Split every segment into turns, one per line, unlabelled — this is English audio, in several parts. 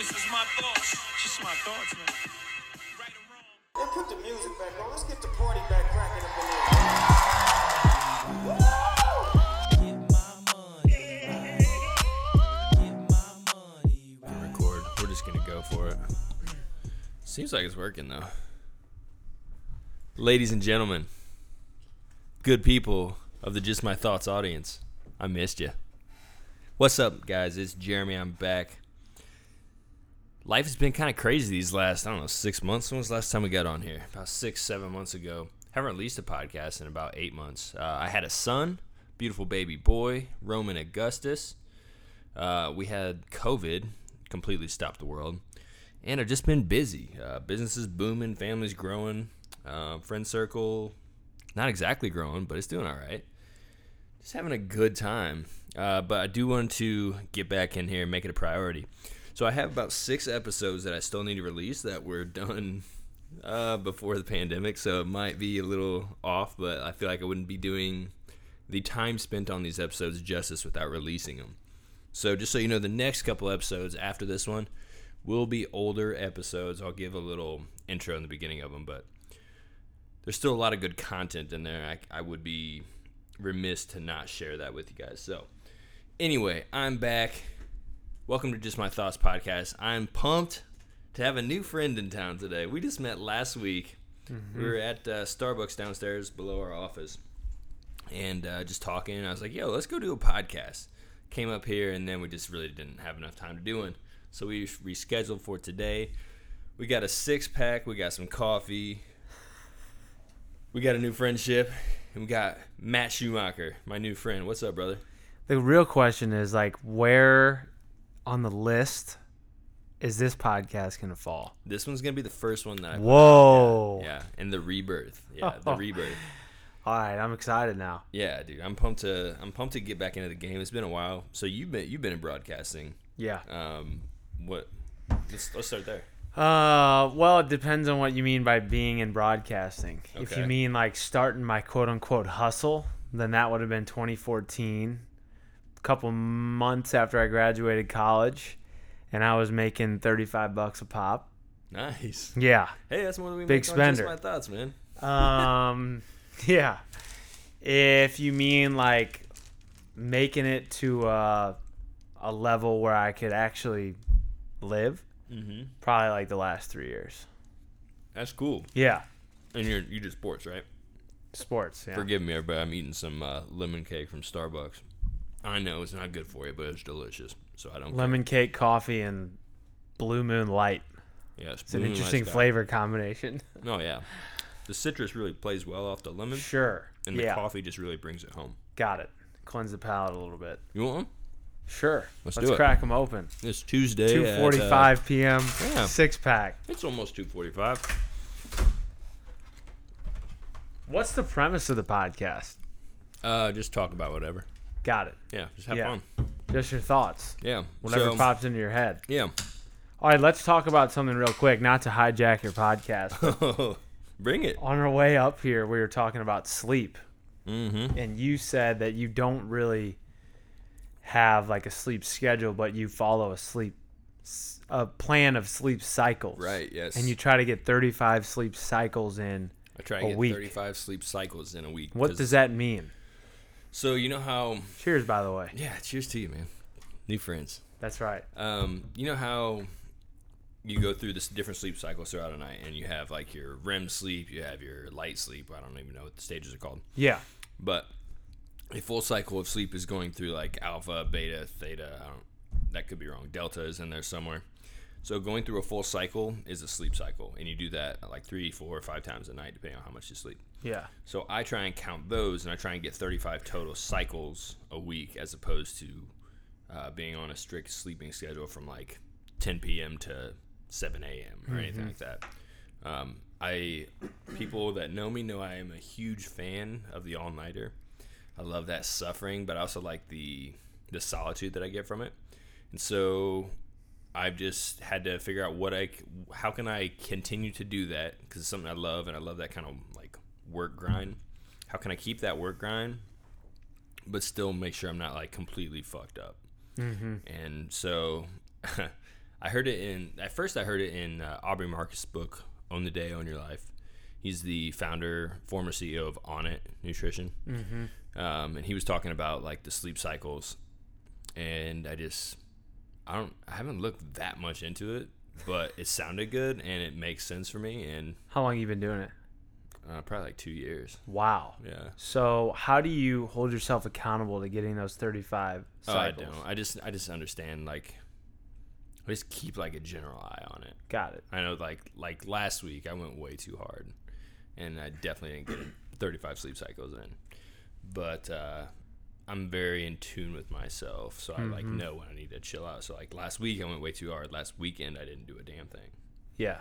This is my thoughts. Just my thoughts, man. Right or wrong.
Hey, put the music back on. Let's get the party back cracking up in here.
record. We're just gonna go for it. Seems like it's working though. Ladies and gentlemen, good people of the Just My Thoughts audience, I missed you. What's up, guys? It's Jeremy. I'm back. Life has been kind of crazy these last, I don't know, six months. When was the last time we got on here? About six, seven months ago. Haven't released a podcast in about eight months. Uh, I had a son, beautiful baby boy, Roman Augustus. Uh, we had COVID, completely stopped the world, and I've just been busy. Uh, business is booming, family's growing, uh, friend circle, not exactly growing, but it's doing all right. Just having a good time. Uh, but I do want to get back in here and make it a priority. So I have about six episodes that I still need to release that were done uh, before the pandemic, so it might be a little off, but I feel like I wouldn't be doing the time spent on these episodes justice without releasing them. So just so you know, the next couple episodes after this one will be older episodes. I'll give a little intro in the beginning of them, but there's still a lot of good content in there. I, I would be remiss to not share that with you guys. So anyway, I'm back. Welcome to Just My Thoughts podcast. I'm pumped to have a new friend in town today. We just met last week. We were at uh, Starbucks downstairs below our office and uh, just talking. I was like, yo, let's go do a podcast. Came up here, and then we just really didn't have enough time to do one. So we rescheduled for today. We got a six pack, we got some coffee, we got a new friendship, and we got Matt Schumacher, my new friend. What's up, brother?
The real question is like, where on the list is this podcast gonna fall?
This one's gonna be the first one that I.
Whoa!
Yeah, and the rebirth. Yeah, the rebirth.
All right, I'm excited now.
Yeah, dude, I'm pumped to I'm pumped to get back into the game. It's been a while. So you've been you've been in broadcasting.
Yeah.
Um, what? Let's let's start there.
Uh, well, it depends on what you mean by being in broadcasting. If you mean like starting my quote unquote hustle, then that would have been 2014, a couple months after I graduated college, and I was making 35 bucks a pop.
Nice.
Yeah.
Hey, that's more than we
Big
make on Just
spender.
my thoughts, man.
Um, yeah. If you mean like making it to a, a level where I could actually live,
Mm-hmm.
probably like the last three years.
That's cool.
Yeah.
And you're you do sports, right?
Sports. Yeah.
Forgive me, everybody. I'm eating some uh, lemon cake from Starbucks. I know it's not good for you, but it's delicious. So I don't.
Lemon cake, coffee, and Blue Moon Light.
Yes,
It's an interesting flavor combination.
Oh yeah, the citrus really plays well off the lemon,
sure.
and the
yeah.
coffee just really brings it home.
Got it. Cleanse the palate a little bit.
You want one?
Sure.
Let's
Let's
do it.
crack them open.
It's Tuesday. at, uh,
2:45 p.m.
yeah.
Six pack.
it's almost two forty-five.
What's the premise of the podcast?
Uh, just talk about whatever.
Got it.
Yeah, just have
Yeah.
fun.
Just your thoughts.
Yeah.
Whatever
so,
pops into your head.
Yeah.
All right, let's talk about something real quick, not to hijack your podcast.
Bring it.
On our way up here, we were talking about sleep,
Mm-hmm.
and you said that you don't really have like a sleep schedule, but you follow a sleep s- a plan of sleep cycles.
Right. Yes.
And you try to get 35 sleep cycles in.
I try
a
get
week.
thirty-five sleep cycles in a week.
What
'cause-
does that mean?
So you know how?
Cheers, by the way.
Yeah. Cheers to you, man. New friends.
That's right.
Um, you know how you go through this different sleep cycles throughout a night, and you have like your REM sleep, you have your light sleep. I don't even know what the stages are called,
Yeah.
but a full cycle of sleep is going through like alpha, beta, theta. I don't. That could be wrong. Delta is in there somewhere. So going through a full cycle is a sleep cycle, and you do that like three, four, or five times a night, depending on how much you sleep.
Yeah.
So I try and count those, and I try and get 35 total cycles a week, as opposed to uh, being on a strict sleeping schedule from like 10 p.m. to 7 a.m. or anything like that. Um, I people that know me know I am a huge fan of the all nighter. I love that suffering, but I also like the the solitude that I get from it. And so I've just had to figure out what I how can I continue to do that because it's something I love and I love that kind of work grind. How can I keep that work grind, but still make sure I'm not like completely fucked up?
Mm-hmm.
And so I heard it in at first. I heard it in uh, Aubrey Marcus' book "Own the Day, Own Your Life." He's the founder, former CEO of Onnit Nutrition, mm-hmm. um, and he was talking about like the sleep cycles. And I just, I don't, I haven't looked that much into it, but it sounded good and it makes sense for me. And
How long you been doing it?
Uh, probably like two years.
Wow.
Yeah.
So how do you hold yourself accountable to getting those 35
Oh, I don't. I just, I just understand like, I just keep like a general eye on it.
Got it.
I know, like like last week, I went way too hard, and I definitely didn't get 35 sleep cycles in. But uh, I'm very in tune with myself, so I like know when I need to chill out. So like last week, I went way too hard. Last weekend, I didn't do a damn thing.
Yeah.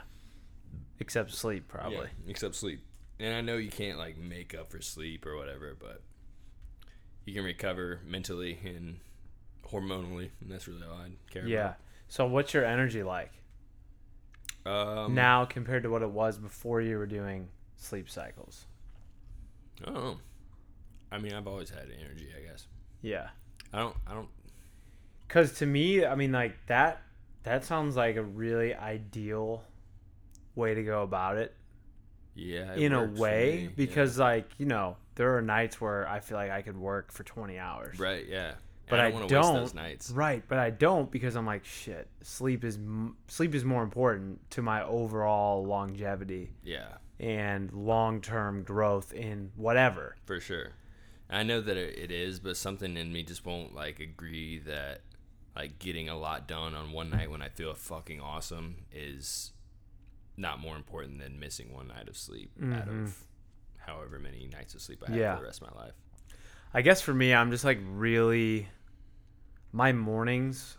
Except sleep, probably.
Yeah, except sleep. And I know you can't like make up for sleep or whatever, but you can recover mentally and hormonally, and that's really all I care about.
Yeah. So what's your energy like.
Um,
now compared to what it was before you were doing sleep cycles?
I. I mean, I've always had energy, I guess.
Yeah.
I don't. I don't.
Cuz to me, I mean like that that sounds like a really ideal way to go about it
Yeah.
in a way
me, yeah.
because like, you know, there are nights where I feel like I could work for 20 hours.
Right. Yeah.
But
And
I don't.
waste those nights.
Right, but I don't because I'm like shit. Sleep is sleep is more important to my overall longevity
Yeah,
and long-term growth in whatever.
for sure. I know that it is, but something in me just won't like agree that like getting a lot done on one night when I feel fucking awesome is not more important than missing one night of sleep out of however many nights of sleep I have
Mm-hmm. Yeah.
for the rest of my life.
I guess for me, I'm just like really. My mornings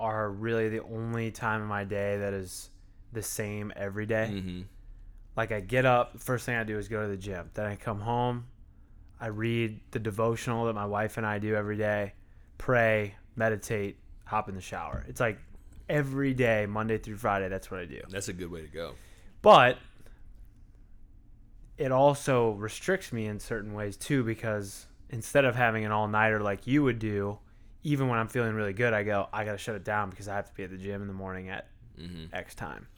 are really the only time in my day that is the same every day.
Mm-hmm.
Like I get up, first thing I do is go to the gym. Then I come home, I read the devotional that my wife and I do every day, pray, meditate, hop in the shower. It's like every day, Monday through Friday, that's what I do.
That's a good way to go.
But it also restricts me in certain ways too because instead of having an all nighter like you would do, even when I'm feeling really good, I go, I gotta shut it down because I have to be at the gym in the morning at
Mm-hmm.
X time.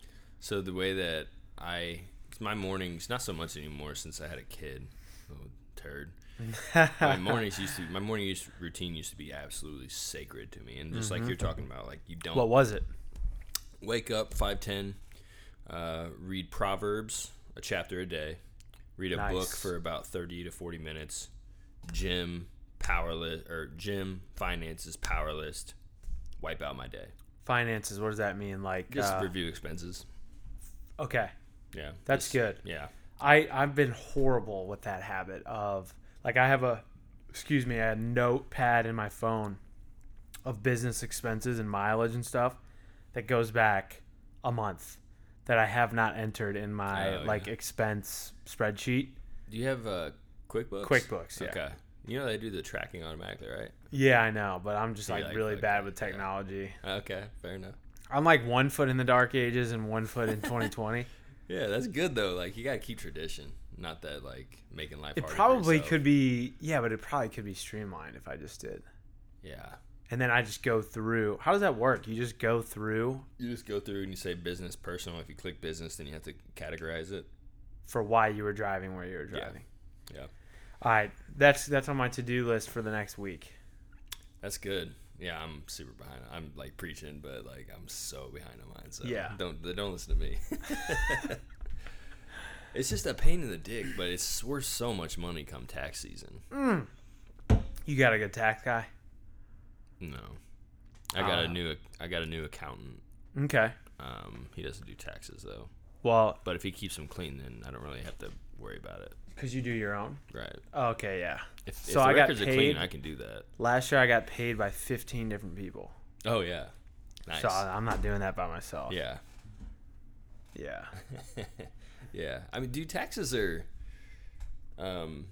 So the way that I, 'cause my mornings, not so much anymore since I had a kid. Oh, turd. My mornings used to, my morning used, routine used to be absolutely sacred to me, and just like you're talking about, like you don't
What was it?
wake up five ten, uh, read Proverbs a chapter a day, read a book for about thirty to forty minutes, gym powerless or gym finances power list, wipe out my day.
Finances. What does that mean? Like,
Just
uh,
review expenses.
okay,
Yeah,
that's
just-
good.
Yeah,
I I've been horrible with that habit of like I have a excuse me a notepad in my phone of business expenses and mileage and stuff that goes back a month that I have not entered in my
Oh,
like
yeah.
expense spreadsheet.
Do you have uh, QuickBooks?
QuickBooks, yeah.
Okay. You know they do the tracking automatically, right?
Yeah, I know, but I'm just like
like-
really
like
bad with
yeah.
technology.
Okay, fair enough.
I'm like one foot in the dark ages and one foot in 2020.
Yeah, that's good though. Like you gotta keep tradition, not that like making life.
it
harder
probably could be yeah, but it probably could be streamlined if I just did.
Yeah,
And then I just go through. How does that work? You just go through
you just go through and you say business, personal. If you click business, then you have to categorize it.
for why you were driving where you were driving.
Yeah,
All right, that's that's on my to do list for the next week.
that's good. Yeah, I'm super behind. I'm like preaching, but like I'm so behind on mine. So
Yeah.
don't don't listen to me. it's just a pain in the dick, but it's worth so much money come tax season.
You got a good tax guy?
No, I got
Uh.
a new I got a new accountant.
Okay.
Um, he doesn't do taxes though.
Well,
But if he keeps them clean, then I don't really have to worry about it.
because you do your own.
Right.
Okay, yeah.
If,
So
if the
I got
records are clean,
paid-
I can do that.
Last year I got paid by 15 different people.
Oh yeah. Nice.
So I'm not doing that by myself.
yeah.
Yeah.
Yeah. I mean, dude, taxes are um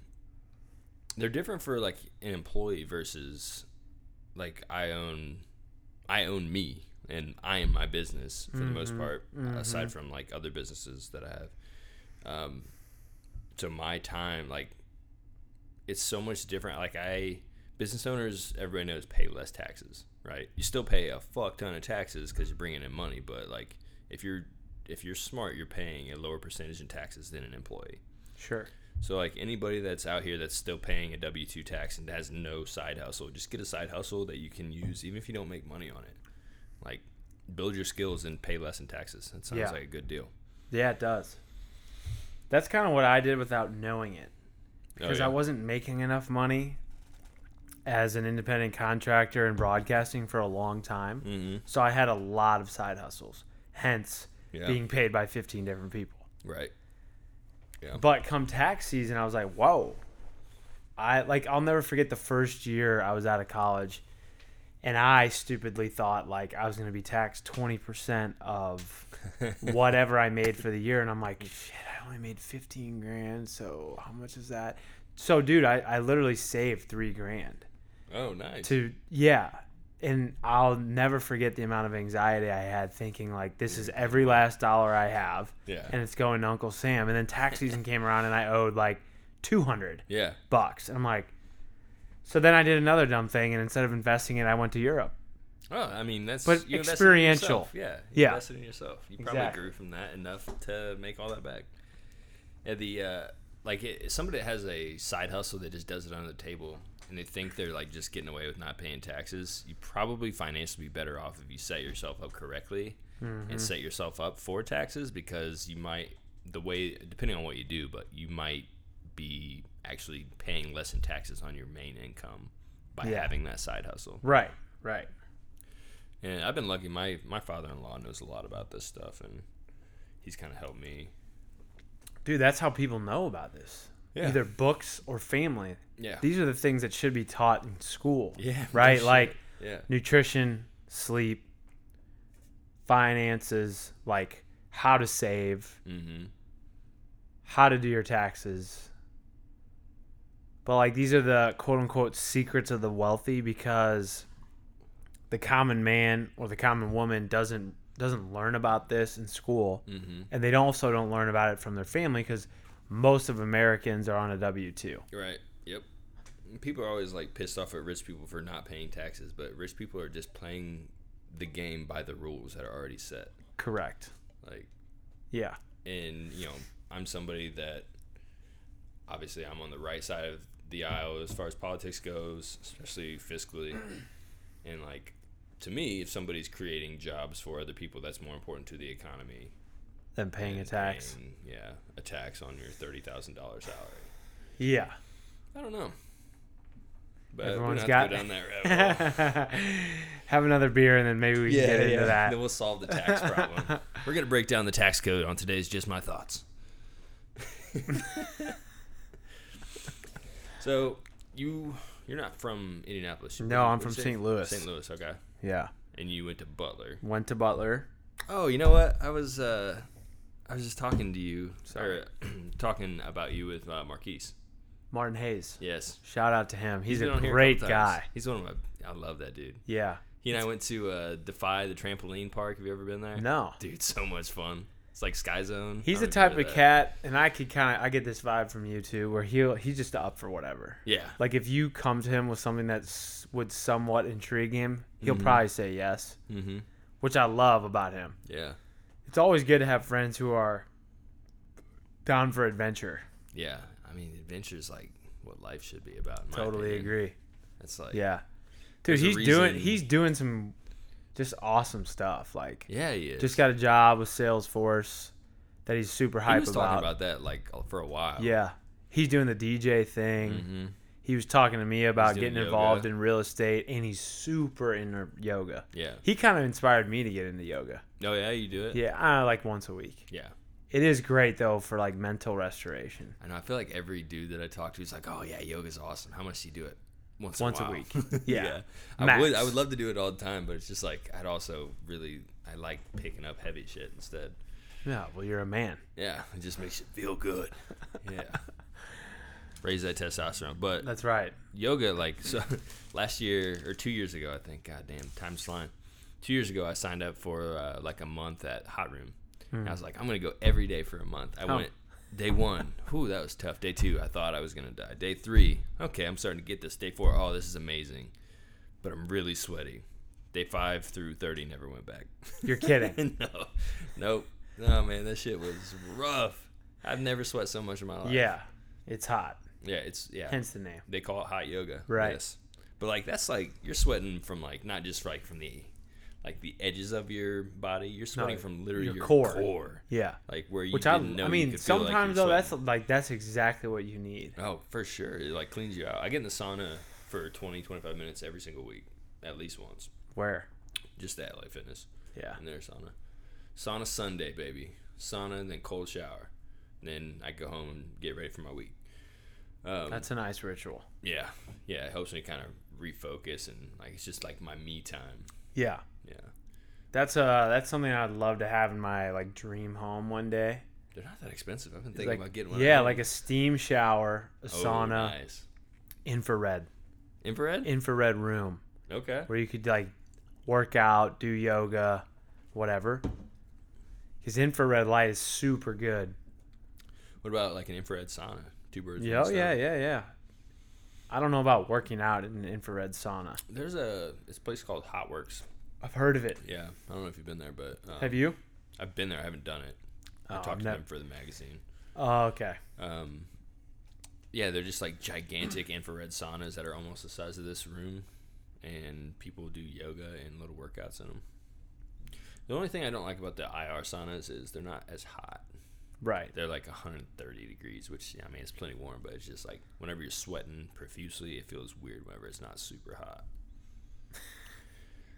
they're different for like an employee versus like I own I own me and I am my business for the most part aside from like other businesses that I have. Um so my time like it's so much different like I business owners, everybody knows, pay less taxes, right? You still pay a fuck ton of taxes because you're bringing in money, but like if you're if you're smart, you're paying a lower percentage in taxes than an employee.
Sure.
So like anybody that's out here that's still paying a W two tax and has no side hustle, just get a side hustle that you can use even if you don't make money on it. Like build your skills and pay less in taxes. That sounds
Yeah.
like a good deal.
Yeah, it does. That's kind of what I did without knowing it.
Oh,
Because
yeah.
I wasn't making enough money as an independent contractor in broadcasting for a long time.
Mhm.
So I had a lot of side hustles, hence
Yeah.
being paid by 15 different people.
Right. Yeah.
But come tax season, I was like, whoa. I like I'll never forget the first year I was out of college and I stupidly thought like I was gonna be taxed twenty percent of whatever I made for the year and I'm like, shit, I only made fifteen grand, so how much is that? So dude, I, I literally saved three grand
Oh, nice.
to yeah. And I'll never forget the amount of anxiety I had thinking like this is every last dollar I have
Yeah.
and it's going to Uncle Sam. And then tax season came around and I owed like 200
yeah.
bucks. And I'm like, so then I did another dumb thing. And instead of investing it, I went to Europe.
Oh, I mean that's
But
you in
experiential.
yourself. Yeah. You
Yeah.
Invested in yourself. You probably
Exactly.
grew from that enough to make all that back. Yeah. The uh, like it, somebody that has a side hustle that just does it on the table and they think they're like just getting away with not paying taxes. You probably financially be better off if you set yourself up correctly
Mm-hmm.
and set yourself up for taxes because you might the way depending on what you do, but you might be actually paying less in taxes on your main income by
Yeah.
having that side hustle.
Right. Right.
And I've been lucky. My my father in law knows a lot about this stuff, and he's kind of helped me.
Dude, that's how people know about this.
Yeah.
Either books or family.
Yeah.
These are the things that should be taught in school.
Yeah,
Right? Like
Yeah.
nutrition, sleep, finances, like how to save,
Mm-hmm.
how to do your taxes. But like these are the quote unquote secrets of the wealthy because the common man or the common woman doesn't doesn't learn about this in school,
Mm-hmm.
and they also don't learn about it from their family because most of Americans are on a W two.
Right. Yep. People are always like pissed off at rich people for not paying taxes, but rich people are just playing the game by the rules that are already set.
Correct.
Like,
Yeah.
and you know, I'm somebody that obviously I'm on the right side of the aisle as far as politics goes, especially fiscally. And like, to me, if somebody's creating jobs for other people, that's more important to the economy
than paying a tax.
paying, yeah, a tax on your thirty thousand dollars salary.
Yeah.
I don't know. But
Everyone's got
go down that hole.
Have another beer and then maybe we can get into that.
Then we'll solve the tax problem. We're gonna break down the tax code on today's Just My Thoughts. so you you're not from Indianapolis.
No, I'm from? St. Louis.
St. Louis, okay.
Yeah.
And you went to Butler.
Went to Butler.
Oh, you know what? I was uh I was just talking to you,
Sorry.
or talking about you with uh, Marquise.
Martin Hayes.
Yes,
Shout out to him. He's,
been
a great
times.
guy.
He's one of my. I love that dude.
Yeah.
He and I went to uh, Defy the trampoline park. Have you ever been there?
No.
Dude, so much fun. It's like Sky Zone.
He's the type of
that.
cat, and I could kind of I get this vibe from you too, where he'll he's just up for whatever.
Yeah.
Like if you come to him with something that's would somewhat intrigue him, he'll
Mhm.
probably say yes,
Mm-hmm.
which I love about him.
Yeah.
It's always good to have friends who are down for adventure.
Yeah. I mean, adventure is like what life should be about.
Totally
opinion.
agree.
It's like
Yeah, dude, he's doing he's doing some just awesome stuff. Like
Yeah, he is.
just got a job with Salesforce that he's super
he
hype
was
about.
talking about that like for a while.
Yeah, he's doing the DJ thing.
Mm-hmm.
He was talking to me about getting
yoga.
involved in real estate, and he's super into yoga.
Yeah.
He kind of inspired me to get into yoga.
Oh yeah, you do it.
Yeah, I like once a week.
Yeah.
It is great though for like mental restoration.
I know. I feel like every dude that I talk to is like, "Oh yeah, yoga's awesome. How much do you do it?" Once,
Once a
while.
week. Yeah.
I would. I would love to do it all the time, but it's just like I'd also really. I like picking up heavy shit instead.
Yeah, well, you're a man.
Yeah, it just makes you feel good. Yeah. Raise that testosterone. But
That's right.
yoga, like, so last year or two years ago, I think, God damn, time's flying. Two years ago, I signed up for uh, like a month at Hot Room. I was like, I'm going to go every day for a month. I
Oh.
went Day one, whew, that was tough. Day two, I thought I was gonna die. Day three, okay, I'm starting to get this. Day four, oh, this is amazing, but I'm really sweaty. Day five through thirty, never went back.
You're kidding.
no, nope, no, man, that shit was rough. I've never sweat so much in my life.
yeah, it's hot.
Yeah, it's yeah.
Hence the name.
They call it hot yoga.
Right.
Yes. But like that's like you're sweating from like not just like from the like the edges of your body. You're sweating from literally
your
your,
core.
core.
Yeah.
Like where you
Which I,
didn't know
I mean,
feel like
sometimes though, that's like that's exactly what you need.
Oh, for sure. It like cleans you out. I get in the sauna for 20, 25 minutes every single week, at least once.
Where?
Just at LA Fitness.
Yeah.
In their sauna. Sauna Sunday, baby. Sauna and then cold shower. And then I go home and get ready for my week. Um,
That's a nice ritual.
yeah, yeah. It helps me kind of refocus and like it's just like my me time.
Yeah.
Yeah.
That's uh that's something I'd love to have in my like dream home one day.
They're not that expensive. I've been thinking
like,
about getting one.
yeah, like a steam shower, a
Oh,
sauna,
Nice.
infrared,
Infrared.
infrared room
okay.
where you could like work out, do yoga, whatever. Because infrared light is super good.
What about like an infrared sauna? Two birds.
Yeah, oh, yeah, yeah, yeah. I don't know about working out in an infrared sauna.
There's a this place called HotWorx.
I've heard of it.
Yeah, I don't know if you've been there, but um,
Have you?
I've been there. I haven't done it. I
Oh,
talked to them for the magazine.
Oh, okay.
Um, yeah, they're just like gigantic infrared saunas that are almost the size of this room, and people do yoga and little workouts in them. The only thing I don't like about the IR saunas is they're not as hot.
Right.
They're like 130 degrees, which I mean it's plenty warm, but it's just like whenever you're sweating profusely, it feels weird. Whenever it's not super hot.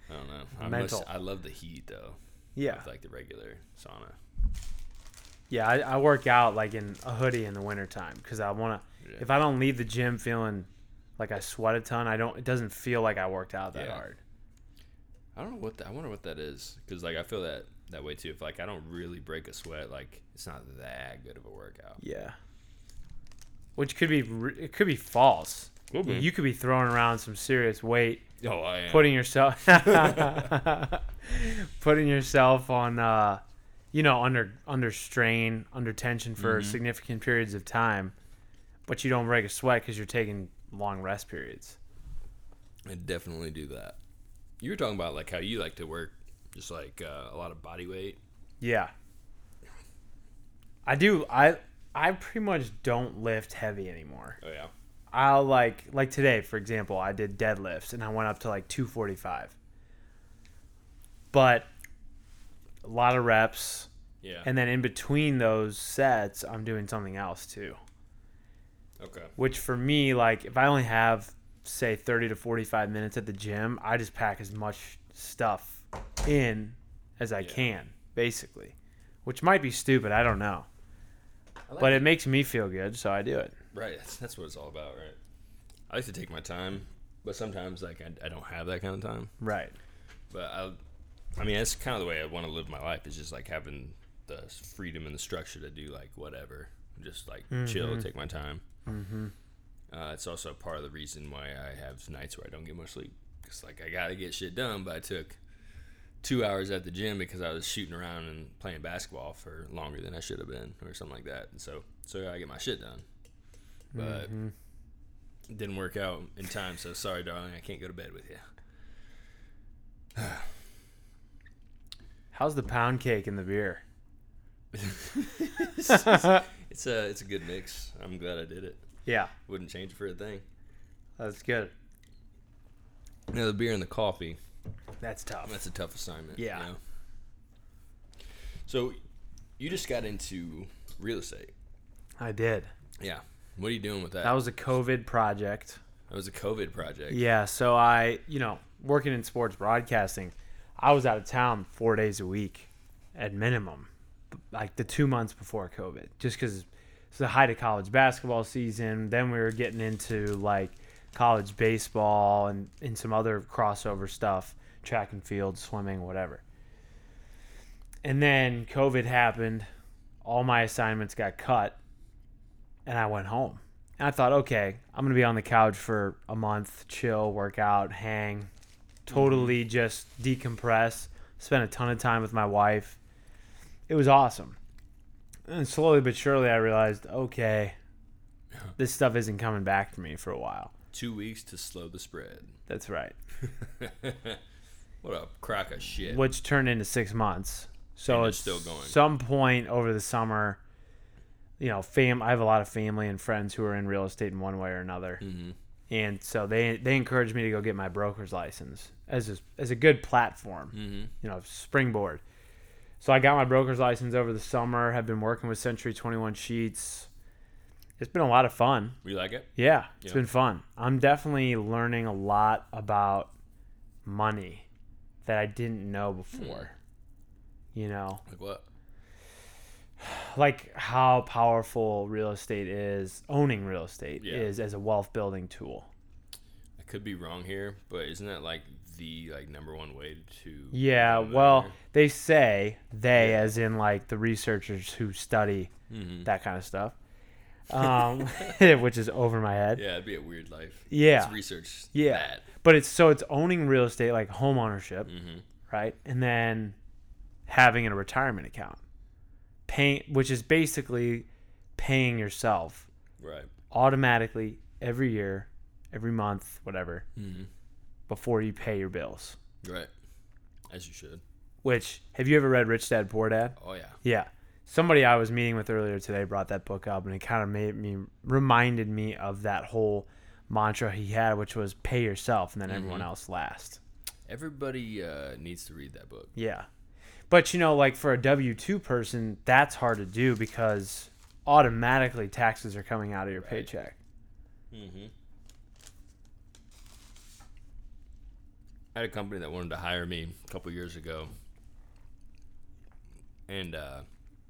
I don't know. I, must,
Mental.
I love the heat though.
Yeah.
With like the regular sauna.
Yeah, I, I work out like in a hoodie in the wintertime because I want to.
Yeah.
If I don't leave the gym feeling like I sweat a ton, I don't. It doesn't feel like I worked out that
Yeah.
hard.
I don't know what the, I wonder what that is because like I feel that that way too. If like I don't really break a sweat, like it's not that good of a workout.
Yeah. Which could be it could be false.
Could be.
You could be throwing around some serious weight,
Oh, I am.
putting yourself putting yourself on uh you know under under strain, under tension for
Mm-hmm.
significant periods of time, but you don't break a sweat because you're taking long rest periods.
I definitely do that. You were talking about like how you like to work, just like uh, a lot of body weight.
Yeah. I do I I pretty much don't lift heavy anymore.
Oh yeah.
I'll like like today, for example, I did deadlifts and I went up to like 245. But a lot of reps
Yeah.
and then in between those sets, I'm doing something else too.
okay.
Which for me, like if I only have say 30 to 45 minutes at the gym, I just pack as much stuff in as I
Yeah.
can, basically. Which might be stupid, I don't know. But it makes me feel good, so I do it.
Right. That's, that's what it's all about, right? I like to take my time, but sometimes like I, I don't have that kind of time.
Right.
But I, I mean, that's kind of the way I want to live my life. Is just like having the freedom and the structure to do like whatever, just like chill, take my time. Mm-hmm. Uh, it's also part of the reason why I have nights where I don't get much sleep. Cause like I gotta get shit done, but I took two hours at the gym because I was shooting around and playing basketball for longer than I should have been, or something like that. And so, so I get my shit done. But mm-hmm. it didn't work out in time. So sorry, darling, I can't go to bed with you.
How's the pound cake and the beer?
it's a it's a good mix. I'm glad I did it.
Yeah,
Wouldn't change it for a thing.
that's good.
Now the beer and the coffee.
That's tough.
That's a tough assignment.
Yeah.
You know? So, you just got into real estate.
I did.
Yeah. What are you doing with that?
That was a COVID project.
That was a COVID project.
Yeah, so I, you know, working in sports broadcasting, I was out of town four days a week at minimum, like the two months before COVID, just because it's the height of college basketball season. Then we were getting into like college baseball and, and some other crossover stuff, track and field, swimming, whatever. And then COVID happened. All my assignments got cut, and I went home. And I thought, okay, I'm gonna be on the couch for a month, chill, work out, hang, totally mm-hmm. just decompress. Spent a ton of time with my wife. It was awesome. And slowly but surely, I realized, okay, this stuff isn't coming back to me for a while.
Two weeks to slow the spread.
That's right.
What a crack of shit.
Which turned into six months. So it's
it's still going.
Some point over the summer, you know, fam. I have a lot of family and friends who are in real estate in one way or another,
Mhm.
and so they they encouraged me to go get my broker's license as a, as a good platform.
Mm-hmm.
you know, springboard. So I got my broker's license over the summer. Have been working with Century Twenty One Scheetz. It's been a lot of fun.
You like it?
Yeah, it's
Yeah.
been fun. I'm definitely learning a lot about money that I didn't know before. You know,
Like what?
like how powerful real estate is, owning real estate
Yeah.
is as a wealth building tool.
I could be wrong here, but isn't that like the like number one way to?
Yeah, well,
millionaire?
they say they,
Yeah.
as in like the researchers who study
Mhm.
that kind of stuff, um, which is over my head.
Yeah, it'd be a weird life.
Yeah.
Let's research
Yeah.
that.
But it's so it's owning real estate like home ownership,
Mm-hmm.
right? And then having a retirement account, paying, which is basically paying yourself
Right.
automatically every year, every month, whatever,
Mm-hmm.
before you pay your bills.
Right. As you should.
Which have you ever read Rich Dad Poor Dad?
Oh yeah.
Yeah. Somebody I was meeting with earlier today brought that book up and it kind of made me reminded me of that whole mantra he had, which was pay yourself and then everyone else last.
Everybody uh, needs to read that book.
Yeah. But you know, like for a W two person, that's hard to do because automatically taxes are coming out of your paycheck.
Mm-hmm. I had a company that wanted to hire me a couple years ago, and uh,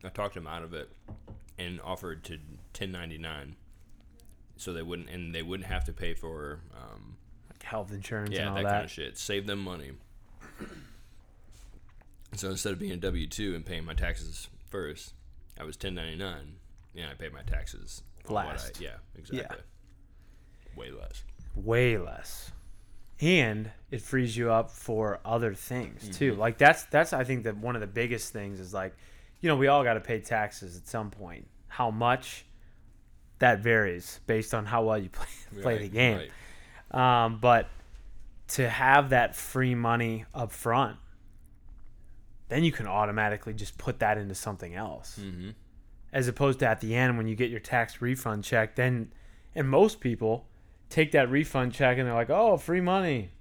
I talked him out of it and offered to 1099, so they wouldn't and they wouldn't have to pay for um,
Like health insurance
yeah
and all
that,
that.
kind of shit. Save them money. So instead of being a W two and paying my taxes first, I was 1099. and I paid my taxes what I-
Last.
yeah, exactly. Way less.
Way less. And it frees you up for other things too.
Mm-hmm.
Like that's that's I think that one of the biggest things is like, you know, we all got to pay taxes at some point. How much? That varies based on how well you play play the game.
right.
Um, but to have that free money up front, then you can automatically just put that into something else.
Mhm.
As opposed to at the end when you get your tax refund check, then and most people take that refund check and they're like, "Oh, free money,"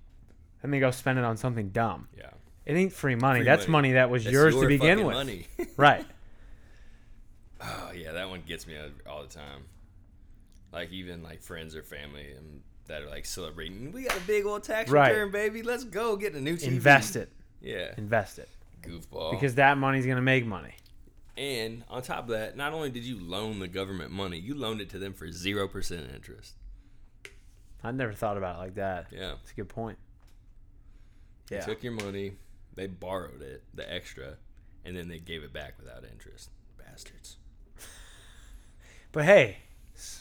and they go spend it on something dumb.
Yeah.
It ain't free money.
Free
That's money.
money.
that was
That's
yours to begin with.
Money.
Right.
oh yeah, that one gets me all the time. Like even like friends or family and that are like celebrating. We got a big old tax
Right.
return, baby. Let's go get a new TV.
Invest it.
Yeah.
Invest it.
Goofball.
Because that money's gonna make money.
and on top of that, not only did you loan the government money, you loaned it to them for zero percent interest.
I never thought about it like that.
Yeah.
it's a good point. Yeah.
took your money, they borrowed it, the extra, and then they gave it back without interest. Bastards.
But hey,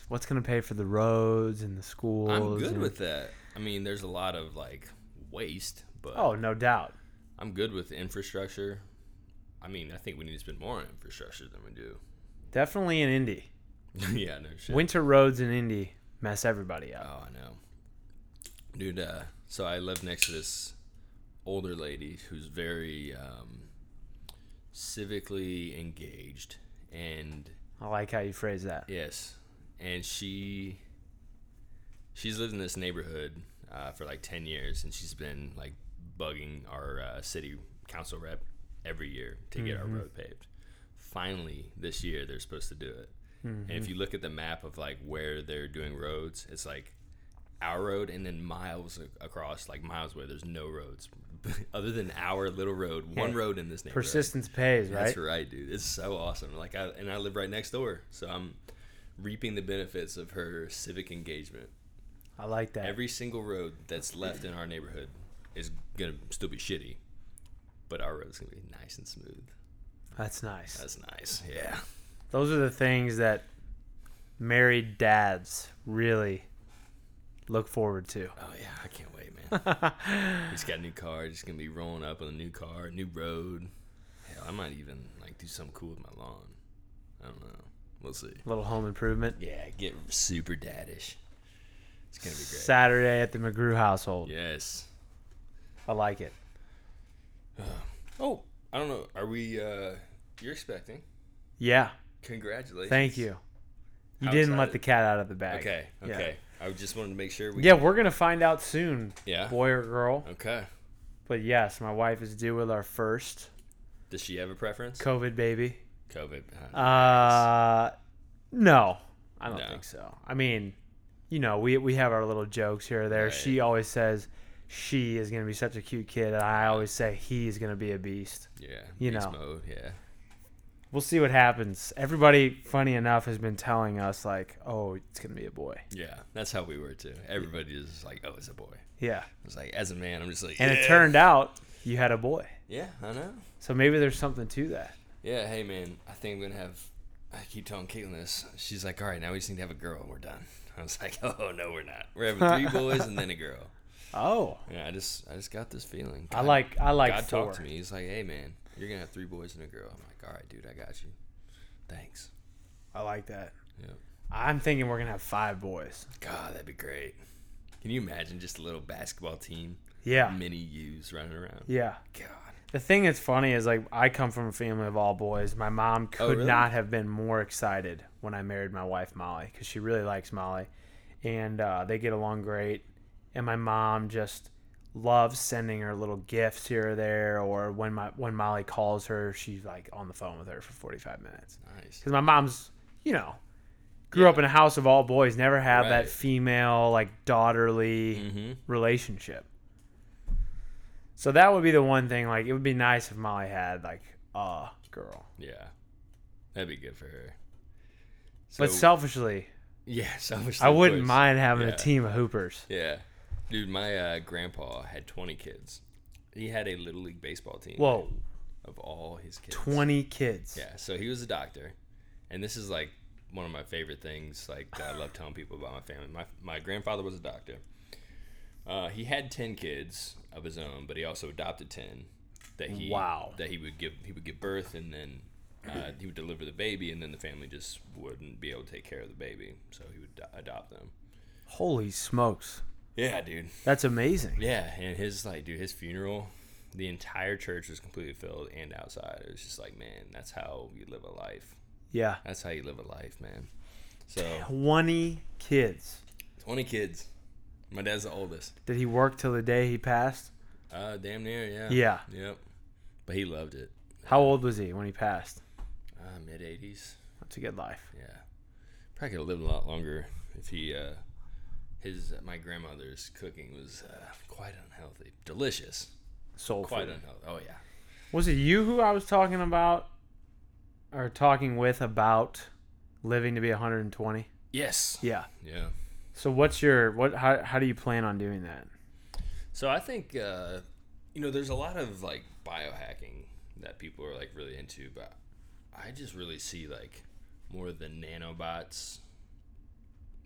what's gonna pay for the roads and the schools?
I'm good
and-
with that. I mean, there's a lot of like waste, but
Oh, no doubt.
I'm good with infrastructure. I mean, I think we need to spend more on infrastructure than we do.
Definitely in Indy.
yeah, no shit.
Winter roads in Indy mess everybody up.
Oh, I know. Dude, uh, so I live next to this older lady who's very um, civically engaged. And
I like how you phrase that.
yes, and she she's lived in this neighborhood uh, for like 10 years and she's been like bugging our uh, city council rep every year to get our road paved. Finally, this year they're supposed to do it. And if you look at the map of like where they're doing roads, it's like our road and then miles across, like miles where there's no roads other than our little road, one road in this neighborhood.
Persistence pays, right?
That's right, dude. It's so awesome. Like I and I live right next door, so I'm reaping the benefits of her civic engagement.
I like that.
Every single road that's left in our neighborhood is gonna still be shitty, but our road's gonna be nice and smooth.
That's nice.
That's nice. Yeah.
Those are the things that married dads really look forward to.
Oh yeah, I can't. He's got a new car. Just gonna be rolling up on a new car, new road. Hell, I might even like do something cool with my lawn. I don't know. We'll see.
A Little home improvement.
Yeah, get super daddish. It's gonna be great.
Saturday at the McGrew household.
yes.
I like it.
Oh, I don't know. Are we? uh You're expecting?
Yeah.
Congratulations.
Thank you. You
How
didn't let the cat out of the bag.
Okay.
Yeah.
I just wanted to make sure we.
Yeah, we're gonna find out soon,
Yeah.
boy or girl.
Okay.
But yes, my wife is due with our first
Does she have a preference?
COVID baby.
COVID.
Uh, no, I don't
No.
think so. I mean, you know, we we have our little jokes here or there.
Right.
She always says she is gonna be such a cute kid, and I always say he's gonna be a beast.
yeah.
you
beast
know.
Mode. Yeah.
We'll see what happens. Everybody, funny enough, has been telling us like, oh, it's gonna be a boy.
Yeah. That's how we were too. Everybody is like, oh, it's a boy.
Yeah,
It's like as a man, I'm just like.
and
yeah.
it turned out you had a boy.
Yeah, I know.
So maybe there's something to that.
Yeah, hey man, I think I'm gonna have. I keep telling Caitlin this. She's like, all right, now we just need to have a girl and we're done. I was like, oh no, we're not. We're having three boys and then a girl.
Oh,
Yeah, I just, I just got this feeling.
I like I like
God
four.
talked to me. He's like, hey man, you're gonna have three boys and a girl. I'm like, all right, dude, I got you. Thanks.
I like that.
Yeah.
I'm thinking we're gonna have five boys.
God, that'd be great. Can you imagine just a little basketball team,
Yeah,
mini U's running around?
yeah.
God.
The thing that's funny is like I come from a family of all boys. My mom
Oh,
could
really?
not have been more excited when I married my wife Molly because she really likes Molly, and uh, they get along great. And my mom just loves sending her little gifts here or there, or when my when Molly calls her, she's like on the phone with her for forty five minutes.
Nice.
Because my mom's, you know, grew up in a house of all boys, never had that female like daughterly
Mm-hmm.
relationship. So that would be the one thing. Like, it would be nice if Molly had like a girl.
Yeah. That'd be good for her.
but selfishly,
yeah, selfishly,
I wouldn't mind having
Yeah.
a team of hoopers.
Yeah. Dude, my uh, grandpa had 20 kids. He had a little league baseball team.
Whoa,
Of all his kids.
twenty kids.
Yeah, so he was a doctor. And this is like one of my favorite things like that I love telling people about my family. My my grandfather was a doctor. Uh, he had 10 kids of his own, but he also adopted 10 that he
Wow.
that he would give he would give birth and then uh, he would deliver the baby and then the family just wouldn't be able to take care of the baby, so he would adopt them.
Holy smokes,
Yeah, dude.
that's amazing.
Yeah, and his like, dude, his funeral, the entire church was completely filled and outside. It was just like, man, that's how you live a life.
Yeah,
That's how you live a life, man. So
twenty kids.
twenty kids. My dad's the oldest.
Did he work till the day he passed?
Uh, damn near, yeah.
Yeah.
Yep. But he loved it.
How old was he when he passed?
Uh, Mid eighties.
That's a good life.
Yeah. Probably could have lived a lot longer if he. Uh, his my grandmother's cooking was uh, quite unhealthy. Delicious.
Soul
Quite
food.
unhealthy. Oh yeah.
Was it you who I was talking about, or talking with about living to be 120?
Yes.
Yeah.
Yeah.
So what's your what? How how do you plan on doing that?
So I think uh, you know there's a lot of like biohacking that people are like really into, but I just really see like more of the nanobots.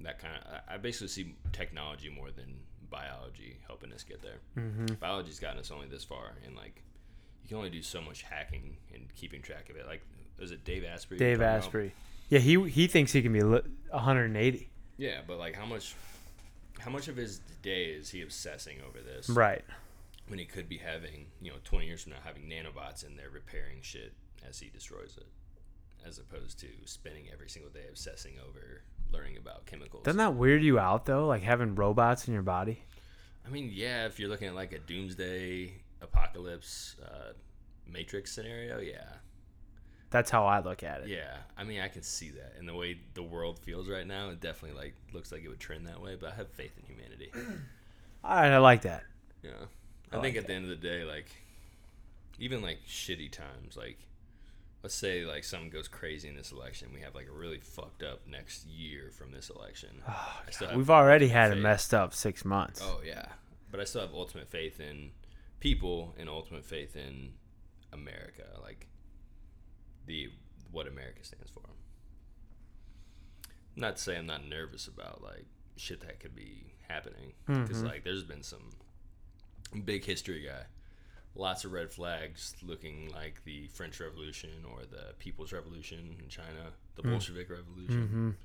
That kind of I basically see technology more than biology helping us get there. Mm-hmm. Biology's gotten us only this far, and like you can only do so much hacking and keeping track of it. Like is it Dave Asprey?
Dave
talking about?
Asprey. Yeah, he he thinks he can be 180.
Yeah, but like how much? How much of his day is he obsessing over this?
Right.
when he could be having, you know, 20 years from now, having nanobots in there repairing shit as he destroys it, as opposed to spending every single day obsessing over learning about chemicals.
Doesn't that weird you out though? Like having robots in your body.
I mean, yeah, if you're looking at like a doomsday apocalypse uh, Matrix scenario, yeah.
That's how I look at it.
Yeah, I mean, I can see that. And the way the world feels right now, it definitely like looks like it would trend that way. But I have faith in humanity.
All right, I like that.
Yeah, I,
I
think
like
at the end of the day, like even like shitty times, like let's say like something goes crazy in this election, we have like a really fucked up next year from this election. Oh, have-
We've already had a messed up six months.
oh yeah, but I still have ultimate faith in people and ultimate faith in America, like the what America stands for. Not to say I'm not nervous about like shit that could be happening because mm-hmm. like there's been some big history guy lots of red flags looking like the French Revolution or the People's Revolution in China, the Bolshevik Revolution.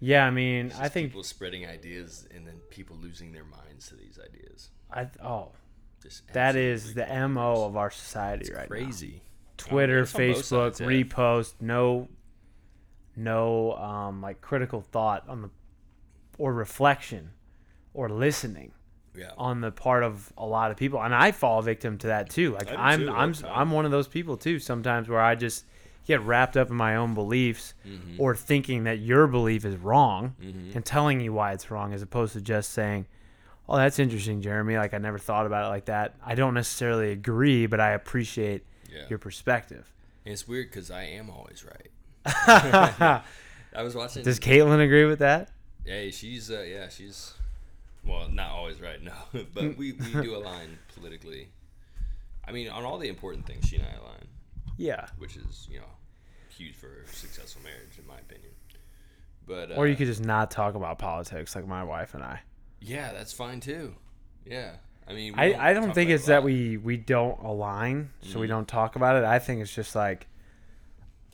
Yeah, I mean, I think
people spreading ideas and then people losing their minds to these ideas.
I oh
Just
that is the mo of our society right now.
crazy.
Twitter,
it's on both
Facebook,
sides, yeah.
repost, no, no, um, like critical thought on the, or reflection, or listening
Yeah.
on the part of a lot of people, and I fall victim to that too. Like I'm,
too,
I'm. I'm one of those people too. Sometimes where I just get wrapped up in my own beliefs,
Mm-hmm.
or thinking that your belief is wrong, and telling you why it's wrong, as opposed to just saying. Oh, that's interesting, Jeremy. Like I never thought about it like that. I don't necessarily agree, but I appreciate
Yeah.
your perspective.
And it's weird because I am always right. I was watching.
Does Caitlin agree with that?
Hey, she's uh, yeah, she's well, not always right, no, but we we do align politically. I mean, on all the important things, she and I align,
Yeah.
which is you know huge for a successful marriage, in my opinion. But uh,
Or you could just not talk about politics, like my wife and I.
yeah, that's fine too. Yeah, I mean, we
I, I don't think it's that we we don't align, so we
Mm-hmm.
don't talk about it. I think it's just like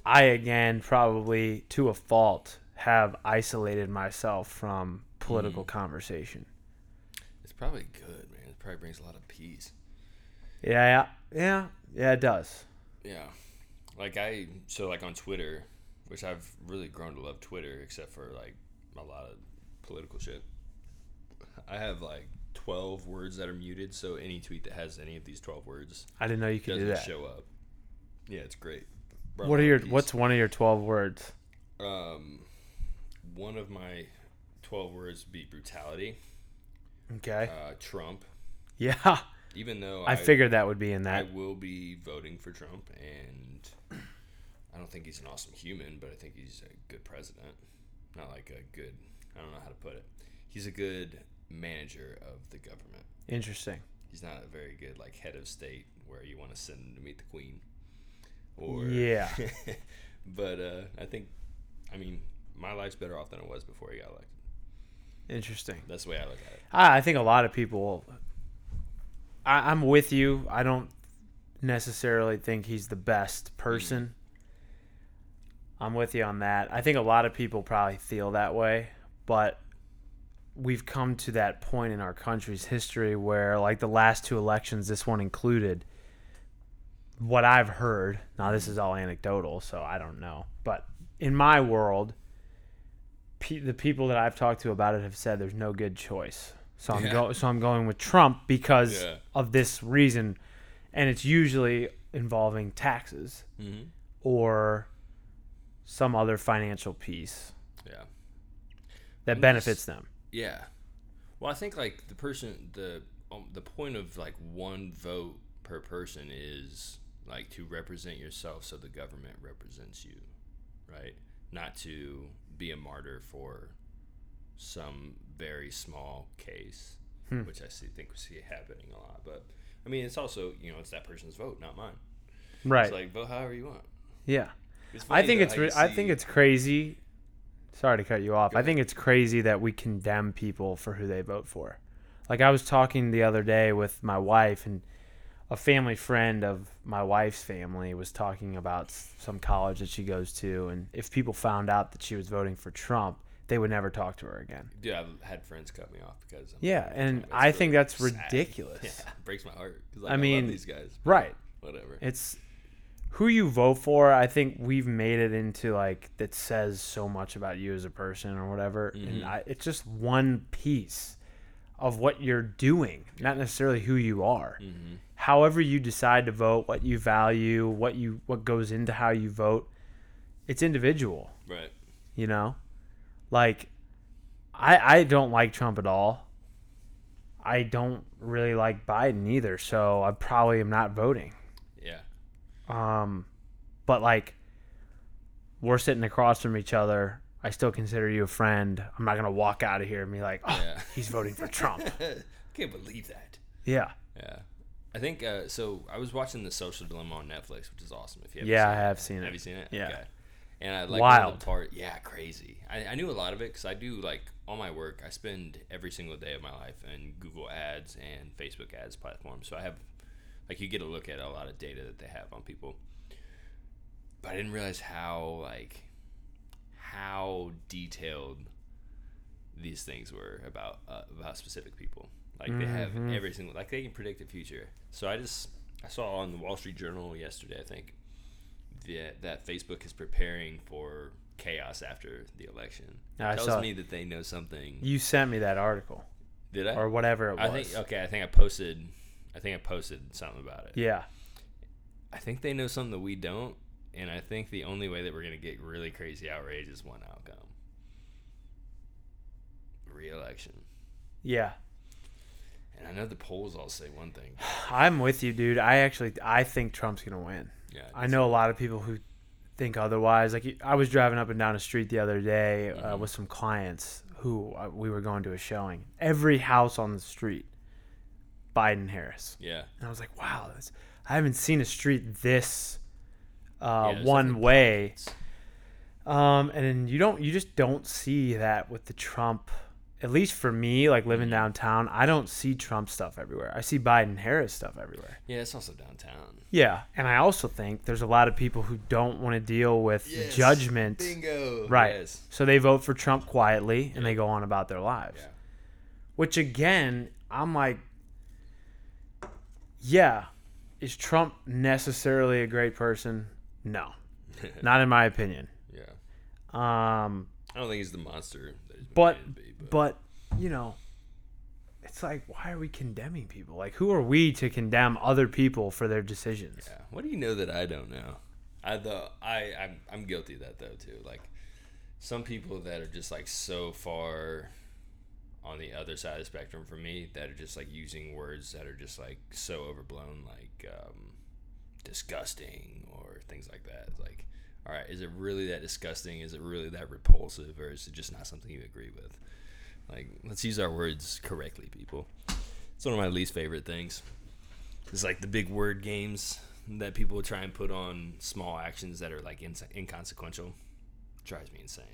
I again probably to a fault have isolated myself from political
Mm.
conversation.
It's probably good, man. It probably brings a lot of peace.
Yeah, yeah, yeah, yeah. It does.
Yeah. Like I so like on Twitter, which I've really grown to love Twitter except for like a lot of political shit. I have like 12 words that are muted, so any tweet that has any of these 12 words
I didn't know you could do that.
show up. Yeah, it's great. Brought
What are your
peace.
What's one of your twelve words?
um one of my 12 words would be brutality,
Okay.
uh Trump,
yeah,
even though
I figured that would be in that.
I will be voting for Trump, and I don't think he's an awesome human, but I think he's a good president. Not like a good, I don't know how to put it. He's a good manager of the government.
Interesting.
He's not a very good like head of state where you want to send him to meet the queen. Or
Yeah.
but uh, I think, I mean, my life's better off than it was before he got elected.
Interesting.
That's the way I look at it.
I, I think a lot of people. I, I'm with you. I don't necessarily think he's the best person. Mm-hmm. I'm with you on that. I think a lot of people probably feel that way, but we've come to that point in our country's history where, like the last two elections, this one included, what I've heard. Now, this is all anecdotal, so I don't know. But in my world, pe- the people that I've talked to about it have said there's no good choice. So I'm
Yeah.
go- so I'm going with Trump because
Yeah.
of this reason, and it's usually involving taxes
Mm-hmm.
or some other financial piece
Yeah.
that
I'm
benefits
just-
them.
Yeah. Well, I think like the person the um, the point of like one vote per person is like to represent yourself so the government represents you, right? Not to be a martyr for some very small case,
Hmm.
which I see think we see happening a lot. But I mean, it's also you know it's that person's vote, not mine.
Right.
It's like vote however you want.
yeah. I think it's re- I think it's crazy. Sorry to cut you off. I think it's crazy that we condemn people for who they vote for. Like I was talking the other day with my wife and a family friend of my wife's family was talking about some college that she goes to and if people found out that she was voting for Trump, they would never talk to her again.
Dude, I've had friends cut me off because I'm
Yeah, and I
It's
think that's
sad.
ridiculous.
Yeah, it breaks my heart. like,
I
I,
mean,
love these guys.
Right.
Whatever.
it's who you vote for i think we've made it into like that says so much about you as a person or whatever and
Mhm.
I, it's just one piece of what you're doing not necessarily who you are
hmm
however you decide to vote what you value what you what goes into how you vote it's individual
Right.
you know like i i don't like trump at all i don't really like biden either so i probably am not voting
Yeah.
um, but like, we're sitting across from each other. I still consider you a friend. I'm not gonna walk out of here and be like, oh,
Yeah.
he's voting for Trump.
Can't believe that.
yeah,
Yeah. I think uh, so. I was watching The Social Dilemma on Netflix, which is awesome. If you haven't
Yeah,
seen
I
it.
have seen it.
Have you seen it?
Yeah.
Okay. And I like
Wild.
the part. Yeah, crazy. I, I knew a lot of it because I do like all my work. I spend every single day of my life in Google Ads and Facebook Ads platforms. So I have Like you get a look at a lot of data that they have on people. But I didn't realize how like how detailed these things were about uh, about specific people. Like they have every single like they can predict the future. So I just I saw on the Wall Street Journal yesterday, I think, that that Facebook is preparing for chaos after the election. It
I
tells
saw-
me that they know something.
You sent me that article
Did I?
or whatever it was.
I think okay. I think I posted. I think I posted something about it.
Yeah.
I think they know something that we don't, and I think the only way that we're gonna get really crazy outrage is one outcome: re-election.
Yeah.
And I know the polls all say one thing.
I'm with you, dude. I actually I think Trump's gonna win.
Yeah,
I know a lot of people who think otherwise. Like I was driving up and down the street the other day
Mm-hmm.
uh, with some clients who uh, we were going to a showing. Every house on the street, Biden Harris,
Yeah,
and I was like, wow, that's, I haven't seen a street this uh,
Yeah,
one way. Um, and then you don't, you just don't see that with the Trump. At least for me, like living
Mm-hmm.
downtown, I don't see Trump stuff everywhere. I see Biden Harris stuff everywhere.
Yeah, it's also downtown.
Yeah, and I also think there's a lot of people who don't want to deal with
Yes,
judgment.
Bingo.
Right.
Yes.
So they vote for Trump quietly and they go on about their lives.
Yeah.
Which again, I'm like yeah, is Trump necessarily a great person? No. Not in my opinion.
Yeah.
Um
I don't think he's the monster. That he's
but
be, but
but you know, it's like why are we condemning people? Like who are we to condemn other people for their decisions?
Yeah. What do you know that I don't know? I though I I'm I'm guilty of that though too. Like some people that are just like so far on the other side of the spectrum for me that are just like using words that are just like so overblown, like um, disgusting or things like that. It's like, all right, is it really that disgusting? Is it really that repulsive, or is it just not something you agree with? Like, let's use our words correctly, people. It's one of my least favorite things. It's like the big word games that people try and put on small actions that are like inse- inconsequential. Drives me insane.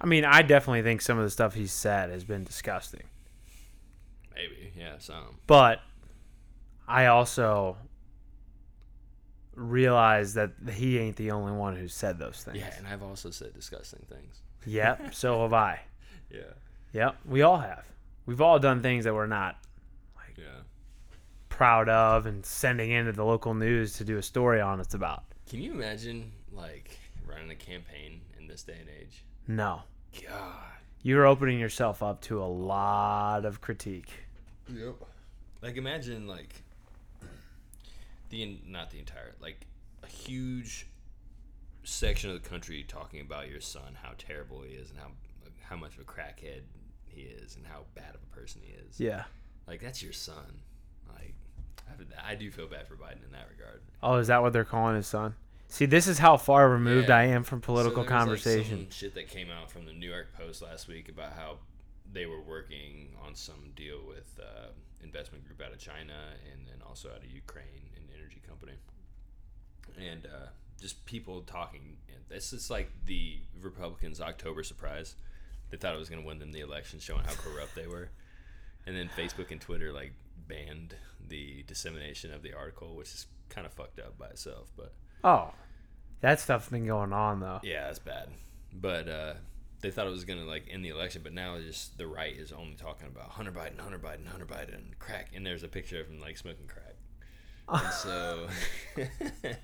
I mean, I definitely think some of the stuff he's said has been disgusting.
Maybe, yeah, some.
But I also realize that he ain't the only one who said those things.
Yeah, and I've also said disgusting things.
Yep, so have I.
Yeah,
Yep, we all have. We've all done things that we're not
yeah.
proud of and sending into the local news to do a story on us about.
Can you imagine like running a campaign in this day and age?
No.
God.
You're opening yourself up to a lot of critique.
Yep. Like imagine like the not the entire like a huge section of the country talking about your son, how terrible he is, and how how much of a crackhead he is, and how bad of a person he is.
Yeah.
Like that's your son. Like I, I do feel bad for Biden in that regard.
Oh, is that what they're calling his son? See, this is how far removed
Yeah.
I am from political
So like,
conversation.
some shit that came out from the New York Post last week about how they were working on some deal with uh, investment group out of China and then also out of Ukraine, an energy company, and uh, just people talking. And This is like the Republicans' October surprise. They thought it was going to win them the election, showing how corrupt they were, and then Facebook and Twitter like banned the dissemination of the article, which is kind of fucked up by itself, but.
oh, that stuff's been going on though.
Yeah, it's bad. But uh, they thought it was gonna like end the election, but now it's just the right is only talking about Hunter Biden, Hunter Biden, Hunter Biden, crack, and there's a picture of him like smoking crack. And so,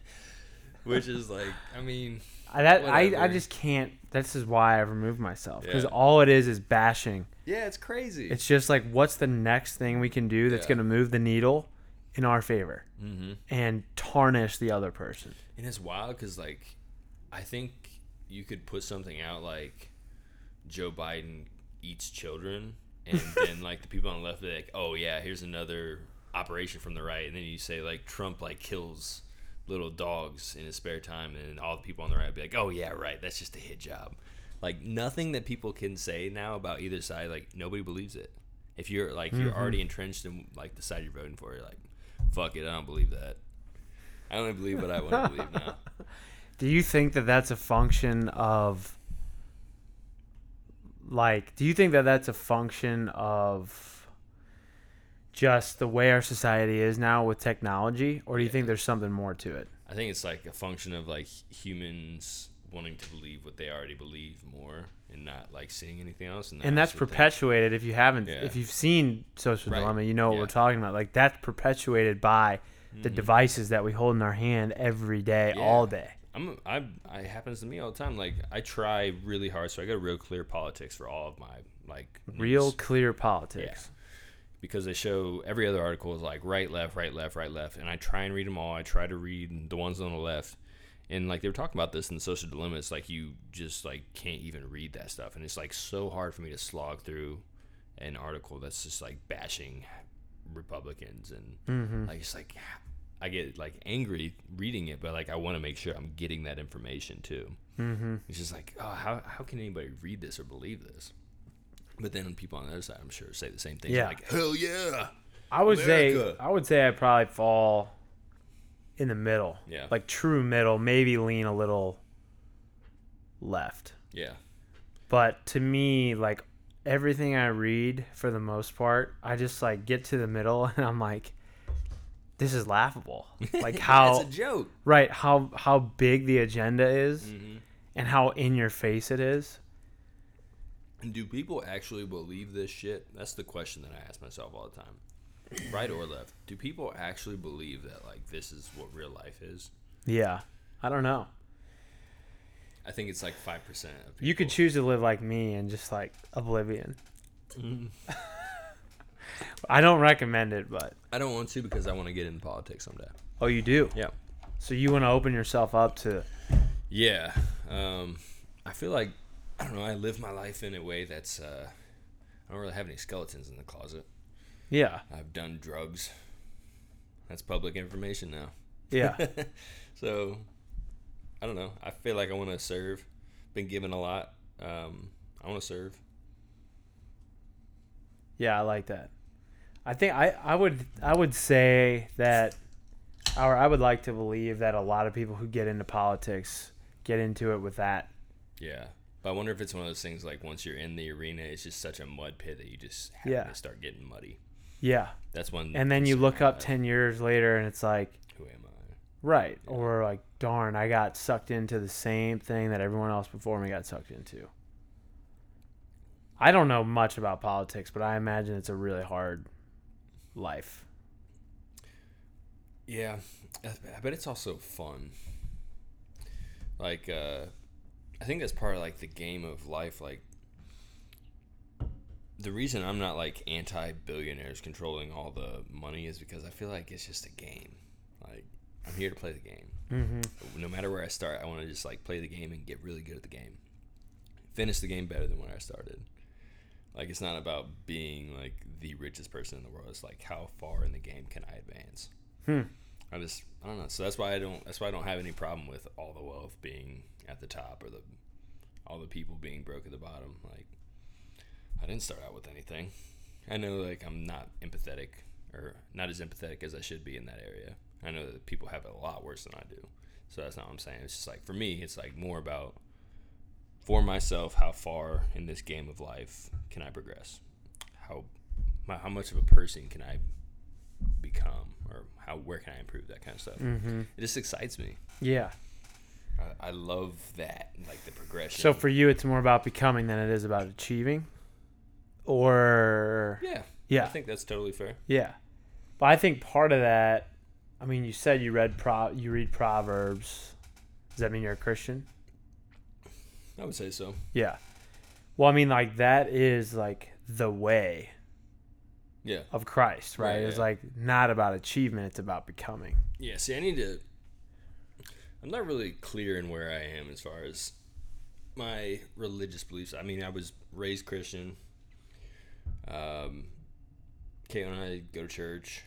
which is like, I mean,
I, that I, I just can't. This is why I removed myself because
Yeah.
all it is is bashing.
yeah, it's crazy.
It's just like, what's the next thing we can do that's
Yeah.
going to move the needle in our favor
mm-hmm.
and tarnish the other person?
and it's wild because like, I think you could put something out like Joe Biden eats children, and then like the people on the left are like, oh yeah, here's another operation from the right, and then you say like Trump like kills little dogs in his spare time, and all the people on the right be like, oh yeah, right, that's just a hit job. Like nothing that people can say now about either side, like nobody believes it. If you're like you're already mm-hmm. entrenched in like the side you're voting for, you're like, fuck it, I don't believe that. I only believe what I want to believe now.
Do you think that that's a function of like do you think that that's a function of just the way our society is now with technology, or do you think there's something more to it?
I think it's like a function of like humans wanting to believe what they already believe more and not like seeing anything else. And,
and that's perpetuated if you haven't
Yeah.
if you've seen social
Right.
dilemma you know what
Yeah.
we're talking about like that's perpetuated by the
Mhm.
devices that we hold in our hand every day
Yeah.
all day
I'm I I it happens to me all the time. Like I try really hard, so I got real clear politics for all of my like
real
news.
clear politics
because they show every other article is like right, left, right, left, right, left, and I try and read them all. I try to read the ones on the left, and like they were talking about this in the social dilemma. It's like you just like can't even read that stuff, and it's like so hard for me to slog through an article that's just like bashing Republicans and
mm-hmm.
like it's like I get like angry reading it, but like I want to make sure I'm getting that information too.
Mm-hmm.
It's just like, oh, how how can anybody read this or believe this? But then people on the other side, I'm sure, say the same thing.
Yeah.
Like, hell yeah.
i would
America.
say i would say i probably fall in the middle
Yeah.
like true middle maybe lean a little left
Yeah.
but to me like everything i read for the most part i just like get to the middle and i'm like this is laughable like how
it's a joke.
right how how big the agenda is
hmm
and how in your face it is
And do people actually believe this shit? That's the question that I ask myself all the time. Right or left? Do people actually believe that like this is what real life is?
yeah i don't know
I think it's like five percent
you could choose to live like me and just like oblivion
Mhm.
i don't recommend it but
I don't want to because I want to get into politics someday.
oh you do
Yeah.
so you want to open yourself up to
Yeah. Um, I feel like I don't know. I live my life in a way that's uh, I don't really have any skeletons in the closet.
yeah
I've done drugs. That's public information now.
yeah
so I don't know. I feel like I want to serve. Been given a lot. Um, I want to serve.
Yeah, I like that. I think I, I would I would say that or I would like to believe that a lot of people who get into politics get into it with that.
Yeah. But I wonder if it's one of those things like once you're in the arena, it's just such a mud pit that you just have
Yeah.
to start getting muddy.
Yeah.
That's one.
And then you look up
have.
10 years later and it's like,
Who am I?
right, or like darn, I got sucked into the same thing that everyone else before me got sucked into. I don't know much about politics, but I imagine it's a really hard life.
Yeah, I bet it's also fun. Like, uh, I think that's part of like the game of life. Like, the reason I'm not like anti billionaires controlling all the money is because I feel like it's just a game. Like, I'm here to play the game.
Mm-hmm.
No matter where I start, I want to just like play the game and get really good at the game. Finish the game better than when I started. Like, it's not about being like the richest person in the world. It's like how far in the game can I advance.
Hmm.
I just I don't know. So that's why I don't that's why I don't have any problem with all the wealth being at the top or the all the people being broke at the bottom. Like I didn't start out with anything. I know like I'm not empathetic or not as empathetic as I should be in that area. I know that people have it a lot worse than I do. So that's not what I'm saying. It's just like for me, it's like more about for myself how far in this game of life can I progress? How my, how much of a person can I become or how where can I improve that kind of stuff.
Mm-hmm.
It just excites me.
Yeah.
I, I love that like the progression.
So for you, it's more about becoming than it is about achieving? Or.
yeah,
yeah.
I think that's totally fair.
Yeah, but I think part of that. I mean, you said you read pro, you read Proverbs. Does that mean you're a Christian?
I would say so.
Yeah. Well, I mean, like that is like the way
Yeah,
of Christ, right?
Right,
It's
yeah.
like not about achievement; it's about becoming.
yeah. See, I need to. I'm not really clear in where I am as far as my religious beliefs. I mean, I was raised Christian. Um, Caitlin and I go to church,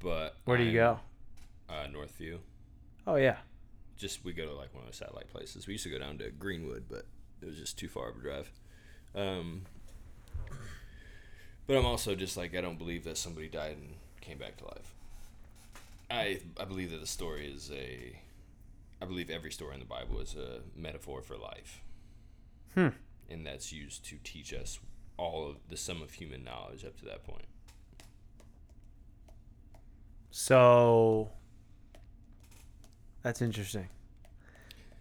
but
Where do you
I'm,
go?
Uh, Northview.
Oh yeah,
just we go to like one of the satellite places. We used to go down to Greenwood, but it was just too far of a drive. Um, but I'm also just like I don't believe that somebody died and came back to life. I I believe that the story is a I believe every story in the Bible is a metaphor for life.
Hmm.
And that's used to teach us all of the sum of human knowledge up to that point.
So that's interesting.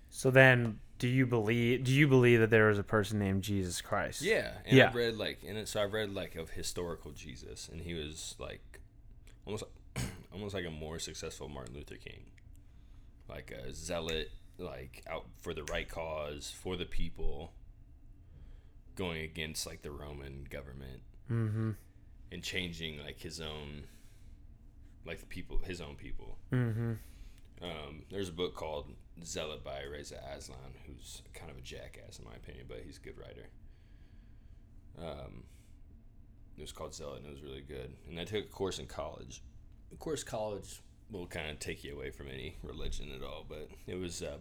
So then, do you believe? Do you believe that there was a person named Jesus Christ?
Yeah, and
Yeah.
I've read like, and it, so I've read like of historical Jesus, and he was like almost, almost like a more successful Martin Luther King, like a zealot, like out for the right cause for the people, going against like the Roman government,
Mm-hmm.
and changing like his own, like the people, his own people.
Mm-hmm.
Um, there's a book called Zealot by Reza Aslan, who's kind of a jackass in my opinion, but he's a good writer. Um, it was called Zealot, and it was really good. And I took a course in college. Of course, college will kind of take you away from any religion at all, but it was uh,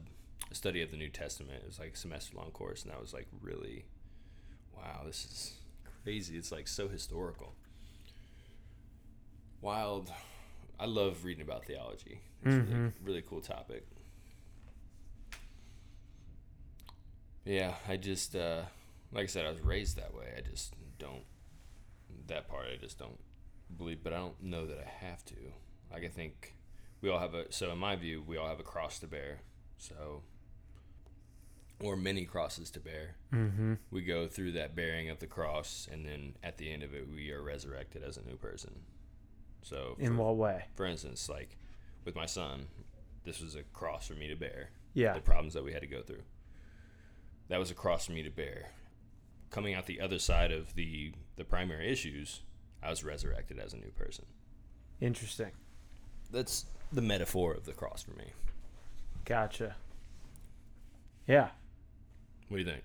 a study of the New Testament. It was like a semester long course, and I was like, really, wow, this is crazy. It's like so historical. Wild. I love reading about theology. It's a really, really cool topic. Yeah, I just uh, like I said, I was raised that way. I just don't that part. I just don't believe, but I don't know that I have to. Like I think we all have a. So in my view, we all have a cross to bear. So or many crosses to bear.
Mm-hmm.
We go through that bearing of the cross, and then at the end of it, we are resurrected as a new person. So
In
for-
what way?
for instance, like with my son, this was a cross for me to bear.
Yeah.
The problems that we had to go through. That was a cross for me to bear. Coming out the other side of the the primary issues, I was resurrected as a new person.
Interesting.
That's the metaphor of the cross for me.
Gotcha. Yeah.
What do you think?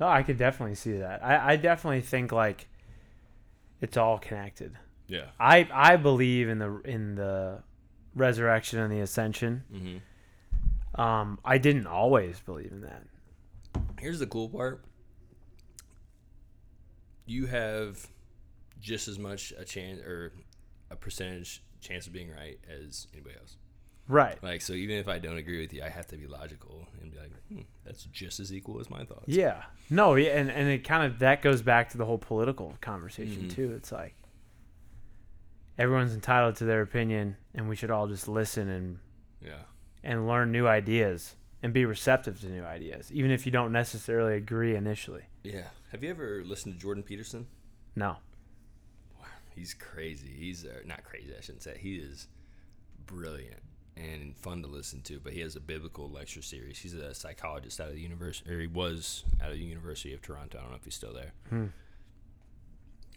No, I could definitely see that. I, I definitely think like it's all connected.
Yeah.
I I believe in the in the resurrection and the ascension.
Mm-hmm.
Um, I didn't always believe in that.
Here's the cool part. You have just as much a chance or a percentage chance of being right as anybody else.
Right.
Like so, even if I don't agree with you, I have to be logical and be like, hmm, that's just as equal as my thoughts.
Yeah. No, yeah, and, and it kind of that goes back to the whole political conversation
Mhm.
too. It's like everyone's entitled to their opinion and we should all just listen and
Yeah.
and learn new ideas and be receptive to new ideas, even if you don't necessarily agree initially.
Yeah. Have you ever listened to Jordan Peterson?
No.
He's crazy. He's uh, not crazy. I shouldn't say. He is brilliant and fun to listen to. But he has a biblical lecture series. He's a psychologist out of the university, or he was out of the University of Toronto. I don't know if he's still there.
Hmm.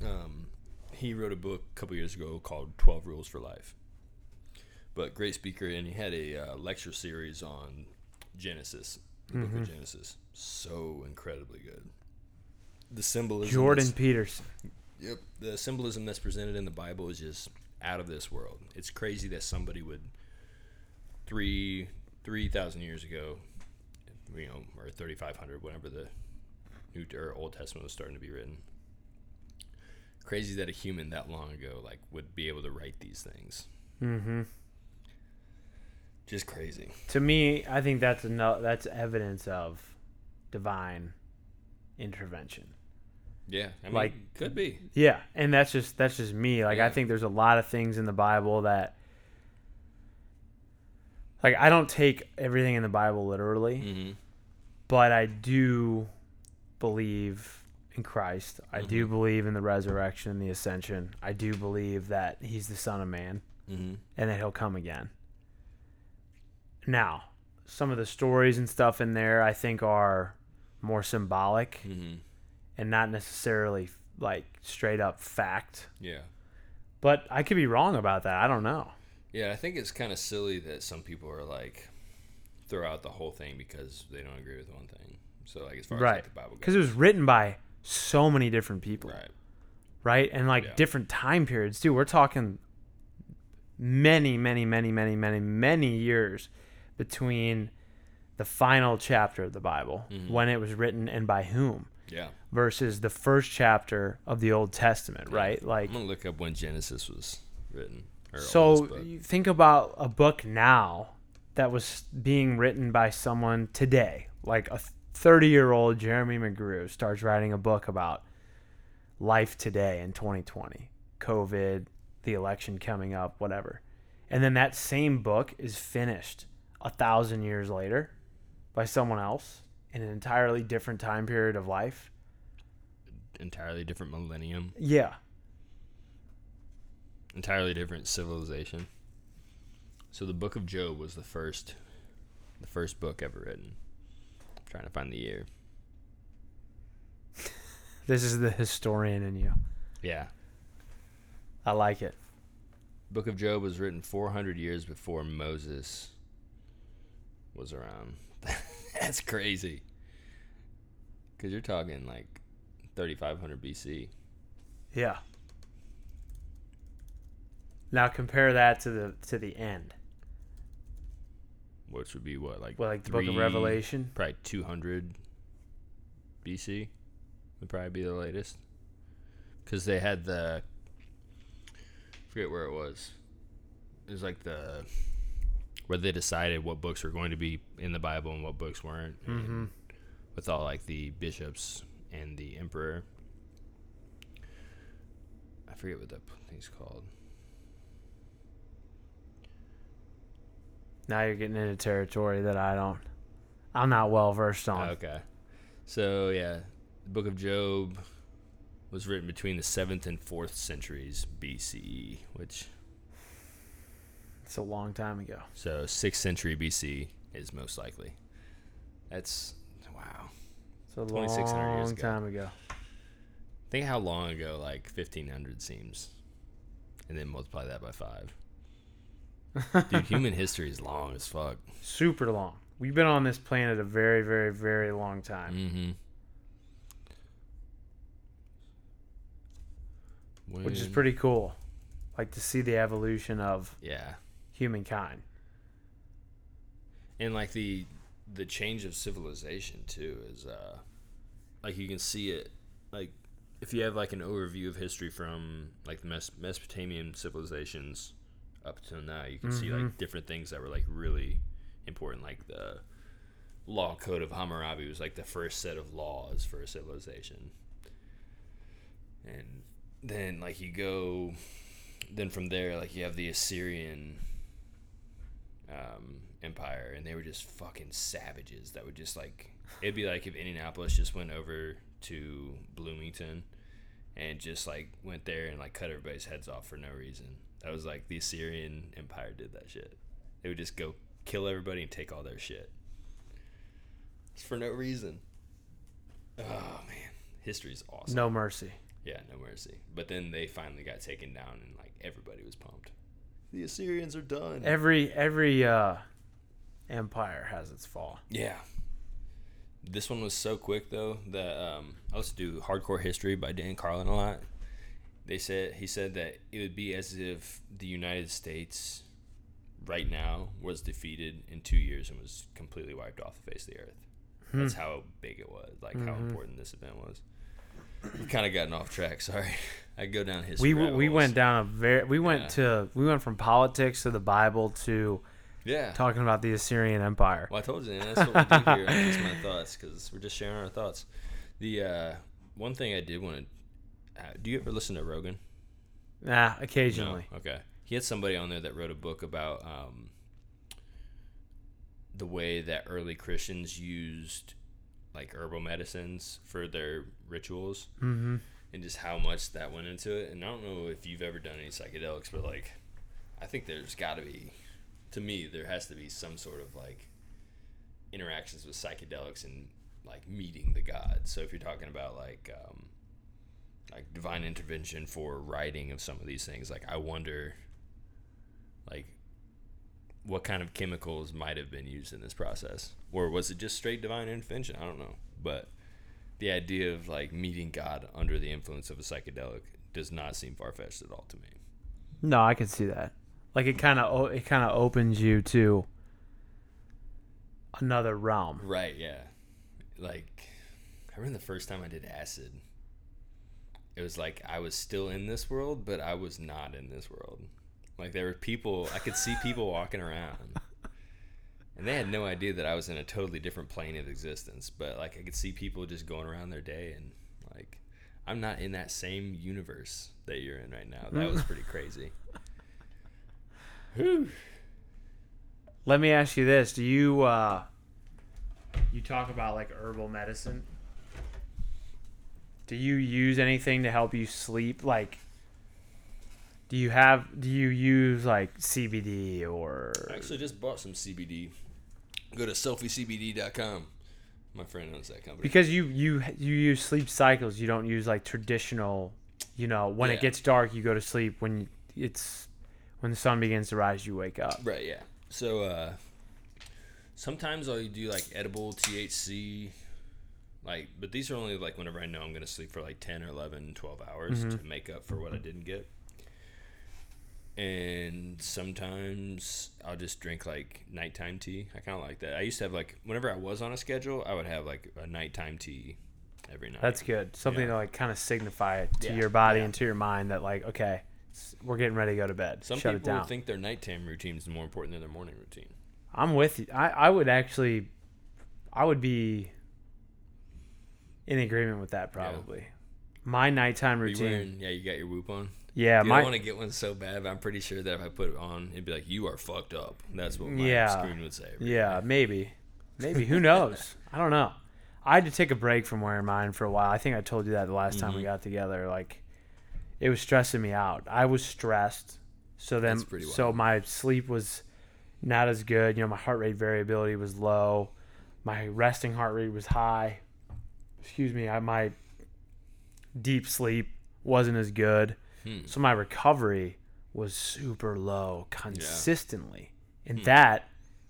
Um, he wrote a book a couple years ago called Twelve Rules for Life. But great speaker, and he had a uh, lecture series on Genesis, the book of Genesis. So incredibly good. The symbolism.
Jordan Peterson.
Yep. The symbolism that's presented in the Bible is just out of this world. It's crazy that somebody would three three thousand years ago, you know, or thirty five hundred, whenever the New or Old Testament was starting to be written. Crazy that a human that long ago like would be able to write these things.
Mm-hmm.
Just crazy.
To me, I think that's no, that's evidence of divine intervention.
Yeah, I mean,
Like-
could be.
Yeah, and that's just that's just me. Like I think there's a lot of things in the Bible that like I don't take everything in the Bible literally,
Mm-hmm.
but I do believe in Christ. I
Mm-hmm.
do believe in the resurrection and the ascension. I do believe that he's the son of man
Mm-hmm.
and that he'll come again. Now, some of the stories and stuff in there I think are more symbolic
Mm-hmm.
and not necessarily like straight up fact.
Yeah.
But I could be wrong about that. I don't know.
Yeah, I think it's kind of silly that some people are like throw out the whole thing because they don't agree with one thing. So like as far as
Right.
like, the Bible goes, Because
it was written by so many different people,
right?
right? And like
Yeah.
different time periods too. We're talking many, many, many, many, many, many years between the final chapter of the Bible
Mhm.
when it was written and by whom
Yeah.
versus the first chapter of the Old Testament, right? Like
I'm gonna look up when Genesis was written.
So think about a book now that was being written by someone today, like a 30 year old Jeremy McGrew starts writing a book about life today in 2020, COVID, the election coming up, whatever. and then that same book is finished a thousand years later by someone else in an entirely different time period of life.
Entirely different millennium,
Yeah.
entirely different civilization. So the Book of Job was the first, the first book ever written. Trying to find the year.
This is the historian in you.
Yeah,
I like it.
Book of Job was written 400 years before Moses was around. That's crazy. Because you're talking like 3500 BC.
Yeah. Now compare that to the to the end.
Which would be what like
Well, like the Book of
three-
Revelation.
probably 200 BC would probably be the latest. Because they had the I forget where it was. It was like the where they decided what books were going to be in the Bible and what books weren't. And
Mm-hmm.
with all like the bishops and the emperor. I forget what that thing's called
Now you're getting into territory that I don't. I'm not well versed on.
Okay. So yeah, the Book of Job was written between the seventh and fourth centuries BCE, which
It's a long time ago.
so sixth century BC is most likely. That's wow.
It's a
2600 years
long
ago.
time ago.
Think how long ago like fifteen hundred seems, and then multiply that by five. Dude, human history is long as fuck.
Super long. We've been on this planet a very, very, very long time.
Mm-hmm.
which is pretty cool. Like to see the evolution of
yeah.
humankind.
and like the the change of civilization too is uh like you can see it like if you have like an overview of history from like the Mes- mesopotamian civilizations up till now you can see like different things that were like really important like the law code of hammurabi was like the first set of laws for a civilization and then like you go then from there like you have the assyrian um, empire, and they were just fucking savages. That would just like it'd be like if Indianapolis just went over to Bloomington and just like went there and like cut everybody's heads off for no reason. That was like the Assyrian Empire did that shit. They would just go kill everybody and take all their shit. It's for no reason. Oh man, history's awesome.
No mercy.
Yeah, no mercy. But then they finally got taken down, and like everybody was pumped. The Assyrians are done.
Every every uh, empire has its fall.
Yeah. This one was so quick though that um, I used to do Hardcore History by Dan Carlin a lot. They said he said that it would be as if the United States right now was defeated in two years and was completely wiped off the face of the earth. That's how big it was, like how important this event was. We kind of gotten off track. Sorry, I go down history.
We we went down a very we went
Yeah.
to we went from politics to the Bible to
Yeah.
talking about the Assyrian Empire.
Well, I told you, man, that's what we do here. Just my thoughts, because we're just sharing our thoughts. The uh, one thing I did want to, uh, do you ever listen to Rogan?
Nah, occasionally.
No. Okay. He had somebody on there that wrote a book about um, the way that early Christians used like herbal medicines for their rituals,
Mm-hmm.
and just how much that went into it. And I don't know if you've ever done any psychedelics, but like, I think there's got to be, to me, there has to be some sort of like interactions with psychedelics and like meeting the gods. So if you're talking about like um, like divine intervention for writing of some of these things, like I wonder, like what kind of chemicals might have been used in this process, or was it just straight divine intervention? I don't know, but the idea of like meeting God under the influence of a psychedelic does not seem far fetched at all to me.
No, I can see that. Like it kind of it kind of opens you to another realm.
Right, yeah. Like I remember the first time I did acid. It was like I was still in this world, but I was not in this world. Like there were people I could see people walking around. And they had no idea that I was in a totally different plane of existence. But like I could see people just going around their day and like I'm not in that same universe that you're in right now. That was pretty crazy.
Let me ask you this: Do you uh, you talk about like herbal medicine? Do you use anything to help you sleep? Like, do you have? Do you use like CBD or?
I actually just bought some CBD. Go to selfiecbd.com. My friend owns that company.
Because you you you use sleep cycles. You don't use like traditional. You know, when
Yeah.
it gets dark, you go to sleep. When it's when the sun begins to rise, you wake up.
Right, yeah. So uh sometimes I'll do like edible THC like but these are only like whenever I know I'm going to sleep for like 10 or 11, 12 hours mm-hmm. to make up for what I didn't get. And sometimes I'll just drink like nighttime tea. I kind of like that. I used to have like whenever I was on a schedule, I would have like a nighttime tea every night.
That's good. Something
Yeah.
to like kind of signify it to
Yeah,
your body
yeah.
and to your mind that like okay, we're getting ready to go to bed.
Some
Shut it
people
down.
think their nighttime routine is more important than their morning routine.
I'm with you. I I would actually, I would be in agreement with that probably. My nighttime routine.
wearing, yeah, you got your whoop on?
yeah,
Dude,
my
I want to get one so bad, but I'm pretty sure that if I put it on, it'd be like, "You are fucked up." That's what my
Yeah.
screen would say. every
Yeah, maybe. Maybe. Who knows? I don't know. I had to take a break from wearing mine for a while. I think I told you that the last time we
Mhm.
got together. Like, it was stressing me out. I was stressed. So then, so my sleep was not as good. You know, my heart rate variability was low. My resting heart rate was high. Excuse me. I, my deep sleep wasn't as good.
Hmm.
So my recovery was super low consistently. And
Hmm.
that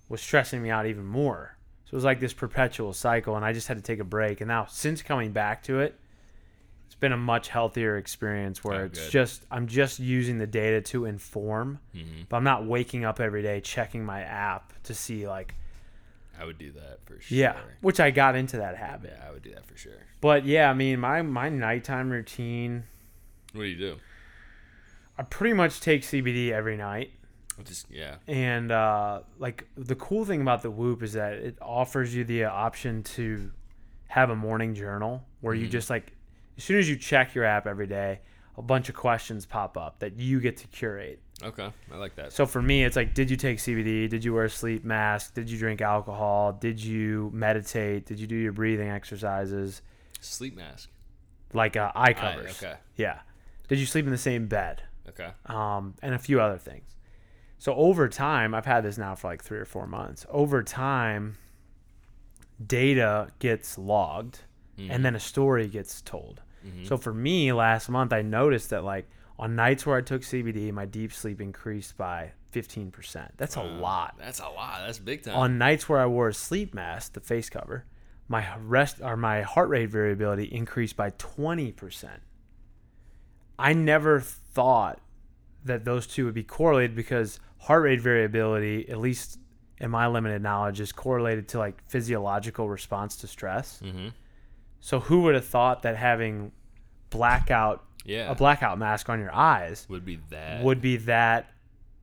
was stressing me out even more. So it was like this perpetual cycle and I just had to take a break. And now since coming back to it, it's been a much healthier experience where
Oh,
it's
good.
just I'm just using the data to inform,
Mhm.
but I'm not waking up every day checking my app to see like
I would do that for sure.
yeah, which I got into that habit.
yeah, I would do that for sure.
But yeah, I mean my my nighttime routine,
What do you do?
I pretty much take CBD every night.
Just yeah,
And uh, like the cool thing about the Whoop is that it offers you the option to have a morning journal where you just like as soon as you check your app every day, a bunch of questions pop up that you get to curate.
Okay, I like that.
So for me, it's like, did you take CBD? Did you wear a sleep mask? Did you drink alcohol? Did you meditate? Did you do your breathing exercises?
Sleep mask.
Like uh, eye covers.
okay,
Yeah. Did you sleep in the same bed?
okay.
um, and a few other things. So over time, I've had this now for like three or four months. Over time, data gets logged, and then a story gets told. So for me, last month, I noticed that like on nights where I took CBD, my deep sleep increased by fifteen percent. That's a lot.
That's a lot. That's big time.
On nights where I wore a sleep mask, the face cover, my rest or my heart rate variability increased by 20%. I never thought that those two would be correlated because heart rate variability, at least in my limited knowledge, is correlated to like physiological response to stress.
mm-hmm.
So who would have thought that having blackout
Yeah,
a blackout mask on your eyes
would be that.
would be that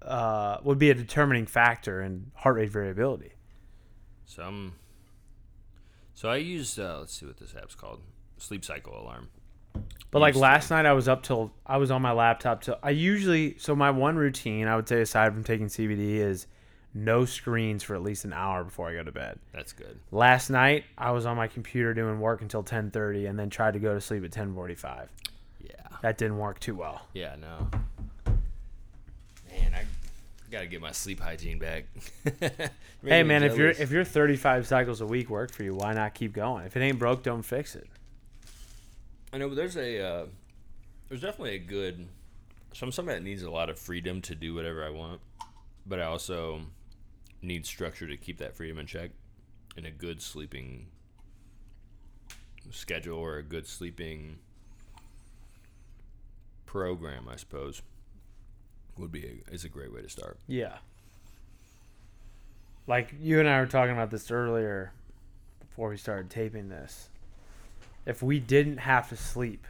uh, would be a determining factor in heart rate variability.
some. So I used. Uh, let's see what this app's called. Sleep cycle alarm.
But like last night, I was up till I was on my laptop till I usually. So my one routine, I would say, aside from taking CBD, is no screens for at least an hour before I go to bed.
That's good.
Last night, I was on my computer doing work until 10:30, and then tried to go to sleep at 10:45.
Yeah.
That didn't work too well.
Yeah. No. Man, I gotta get my sleep hygiene back.
Hey man, if you're if you're 35 cycles a week work for you, why not keep going? If it ain't broke, don't fix it.
I know, but there's a uh, there's definitely a good. So I'm somebody that needs a lot of freedom to do whatever I want, but I also need structure to keep that freedom in check, and a good sleeping schedule or a good sleeping program, I suppose, would be a, is a great way to start.
Yeah. Like you and I were talking about this earlier before we started taping this. If we didn't have to sleep,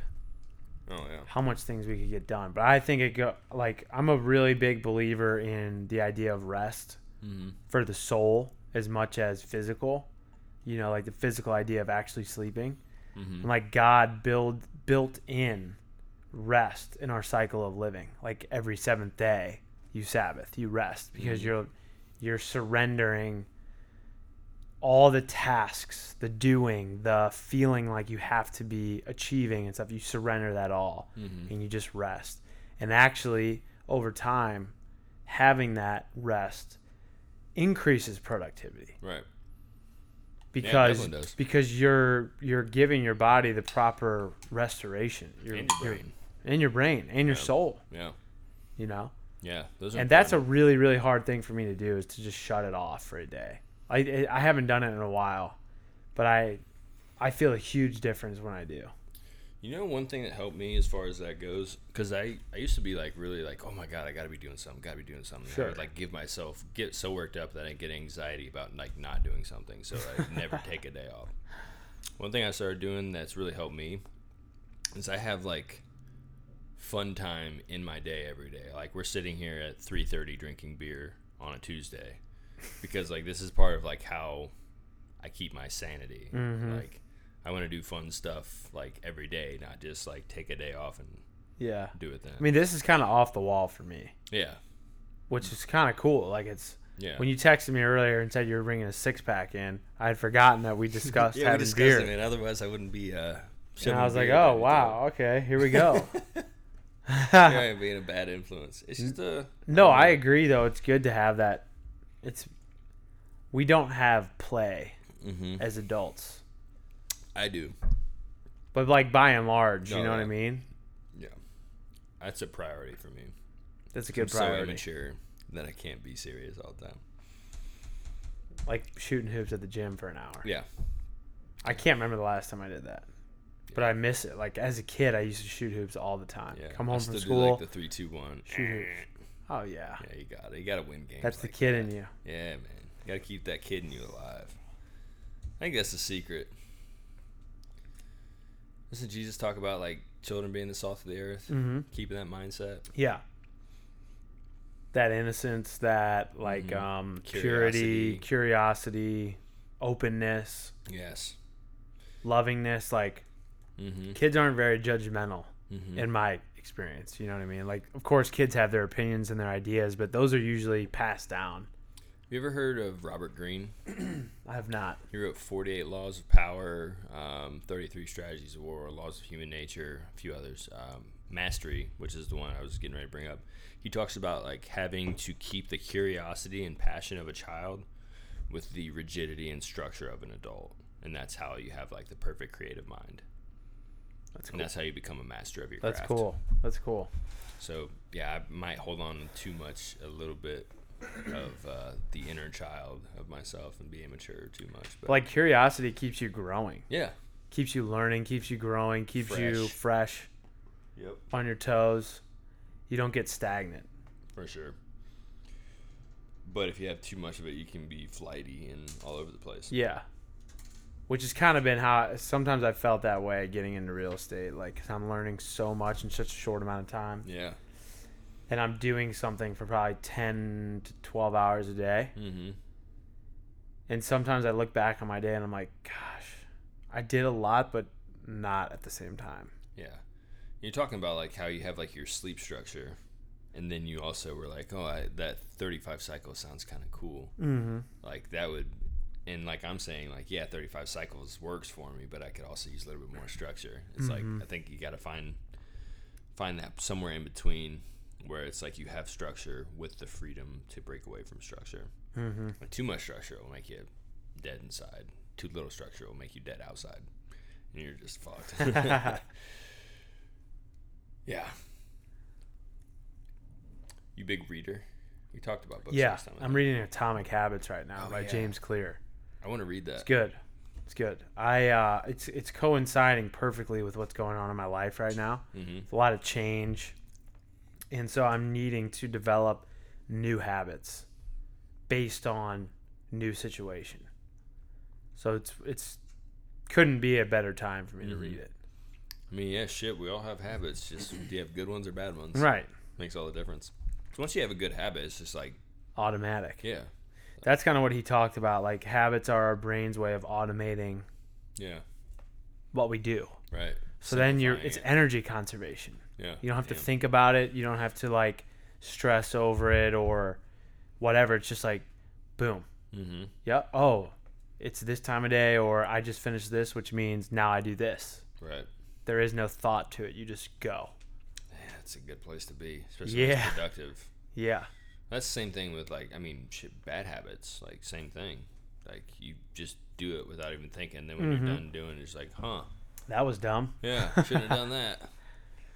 Oh yeah,
how much things we could get done. But I think it go like I'm a really big believer in the idea of rest
mm-hmm.
for the soul as much as physical. You know, like the physical idea of actually sleeping.
Mm-hmm.
And like God build built in rest in our cycle of living. Like every seventh day, you Sabbath, you rest because
Mhm.
you're you're surrendering all the tasks, the doing, the feeling like you have to be achieving and stuff. You surrender that all
Mhm.
and you just rest. And actually, over time, having that rest increases productivity
Right.
because
does.
because you're you're giving your body the proper restoration. Your,
And your brain.
And your brain and your
Yeah.
soul.
Yeah.
You know,
Yeah. Those
and that's a really really hard thing for me to do is to just shut it off for a day. I I haven't done it in a while, but I I feel a huge difference when I do.
You know, one thing that helped me as far as that goes, because I, I used to be like really like, oh my god, I got to be doing something, got to be doing something. I
Sure.
would like give myself get so worked up that I get anxiety about like not doing something, so I never take a day off. One thing I started doing that's really helped me is I have like fun time in my day every day. Like we're sitting here at 3:30 drinking beer on a Tuesday because like this is part of like how I keep my sanity.
Mhm.
Like I want to do fun stuff like every day, not just like take a day off and
Yeah.
do it then.
I mean, this is kind of off the wall for me,
yeah,
which is kind of cool. Like it's
yeah.
when you texted me earlier and said you were bringing a six pack in, I had forgotten that we discussed
yeah, we
having
discussed
beer.
it, man. Otherwise, I wouldn't be. Uh,
And I was like, oh wow, okay, here we go.
I being a bad influence. It's just a
no, I agree though. It's good to have that. It's we don't have play
hmm
as adults,
I do.
but like by and large,
No,
you know what I mean.
Yeah, that's a priority for me.
That's a
I'm
good
so
priority.
immature that I can't be serious all the time.
like shooting hoops at the gym for an hour.
Yeah,
I can't remember the last time I did that, but I miss it. Like as a kid, I used to shoot hoops all the time.
yeah.
Come
I
home
still
from
do,
school,
like the three, two, one.
shoot hoops. Oh yeah,
Yeah, you got it. You got to win games.
that's the
like
kid
that.
in you.
Yeah, man. You got to keep that kid in you alive. I think that's the secret. Doesn't Jesus talk about like children being the salt of the earth,
Mm-hmm.
keeping that mindset?
Yeah. That innocence, that like
Mhm.
um
Curiosity.
purity, curiosity, openness,
Yes.
lovingness, like
Mm-hmm.
kids aren't very judgmental
mm-hmm.
in my experience, you know what I mean? Like of course kids have their opinions and their ideas, but those are usually passed down.
you ever heard of Robert Greene?
I have not.
He wrote 48 Laws of Power, um, 33 Strategies of War, Laws of Human Nature, a few others. Um, Mastery, which is the one I was getting ready to bring up. He talks about like having to keep the curiosity and passion of a child with the rigidity and structure of an adult. And that's how you have like the perfect creative mind.
That's
And that's how you become a master of your
That's
craft.
That's cool. That's cool.
So yeah, I might hold on too much, a little bit of uh, the inner child of myself and be immature too much. But
Like curiosity keeps you growing.
yeah,
Keeps you learning, keeps you growing, keeps you
Fresh.
fresh
yep,
on your toes. You don't get stagnant.
for sure. But if you have too much of it, you can be flighty and all over the place.
Yeah. Which has kind of been how sometimes I felt that way getting into real estate. Like, 'cause I'm learning so much in such a short amount of time.
Yeah.
And I'm doing something for probably 10 to 12 hours a day.
Mm-hmm.
And sometimes I look back on my day and I'm like, gosh, I did a lot, but not at the same time.
Yeah. You're talking about like how you have like your sleep structure, and then you also were like, oh, I, that 35 cycle sounds kind of cool.
Mm-hmm.
Like that would, and like I'm saying, like yeah, 35 cycles works for me, but I could also use a little bit more structure. It's like I think you got to find find that somewhere in between where it's like you have structure with the freedom to break away from structure.
Mm-hmm.
Like too much structure will make you dead inside. Too little structure will make you dead outside, and you're just fucked. yeah. You big reader? We talked about books
Yeah.
last time. I
I'm reading Atomic Habits right now
Oh,
by
yeah.
James Clear.
I want to read that.
It's good. It's good. I uh, it's it's coinciding perfectly with what's going on in my life right now.
Mm-hmm.
It's a lot of change, and so I'm needing to develop new habits based on new situation. So it's it's couldn't be a better time for me to
Mhm.
read it.
I mean, yeah, shit. We all have habits. Just do you have good ones or bad ones?
Right.
Makes all the difference. 'Cause once you have a good habit, it's just like,
Automatic.
yeah,
That's kind of what he talked about. Like habits are our brain's way of automating
yeah,
what we do.
right.
So then you're it's
it.
energy conservation.
yeah.
You don't have to think about it. You don't have to like stress over it or whatever. It's just like, boom.
Mm-hmm.
Yep. Oh, it's this time of day, or I just finished this, which means now I do this.
Right.
There is no thought to it. You just go.
Yeah, it's a good place to be, especially
Yeah.
it's productive.
Yeah.
That's the same thing with like I mean shit, bad habits. Like same thing. Like you just do it without even thinking. Then when
Mm-hmm.
you're done doing it, it's like, huh?
That was dumb.
Yeah, shouldn't have done that.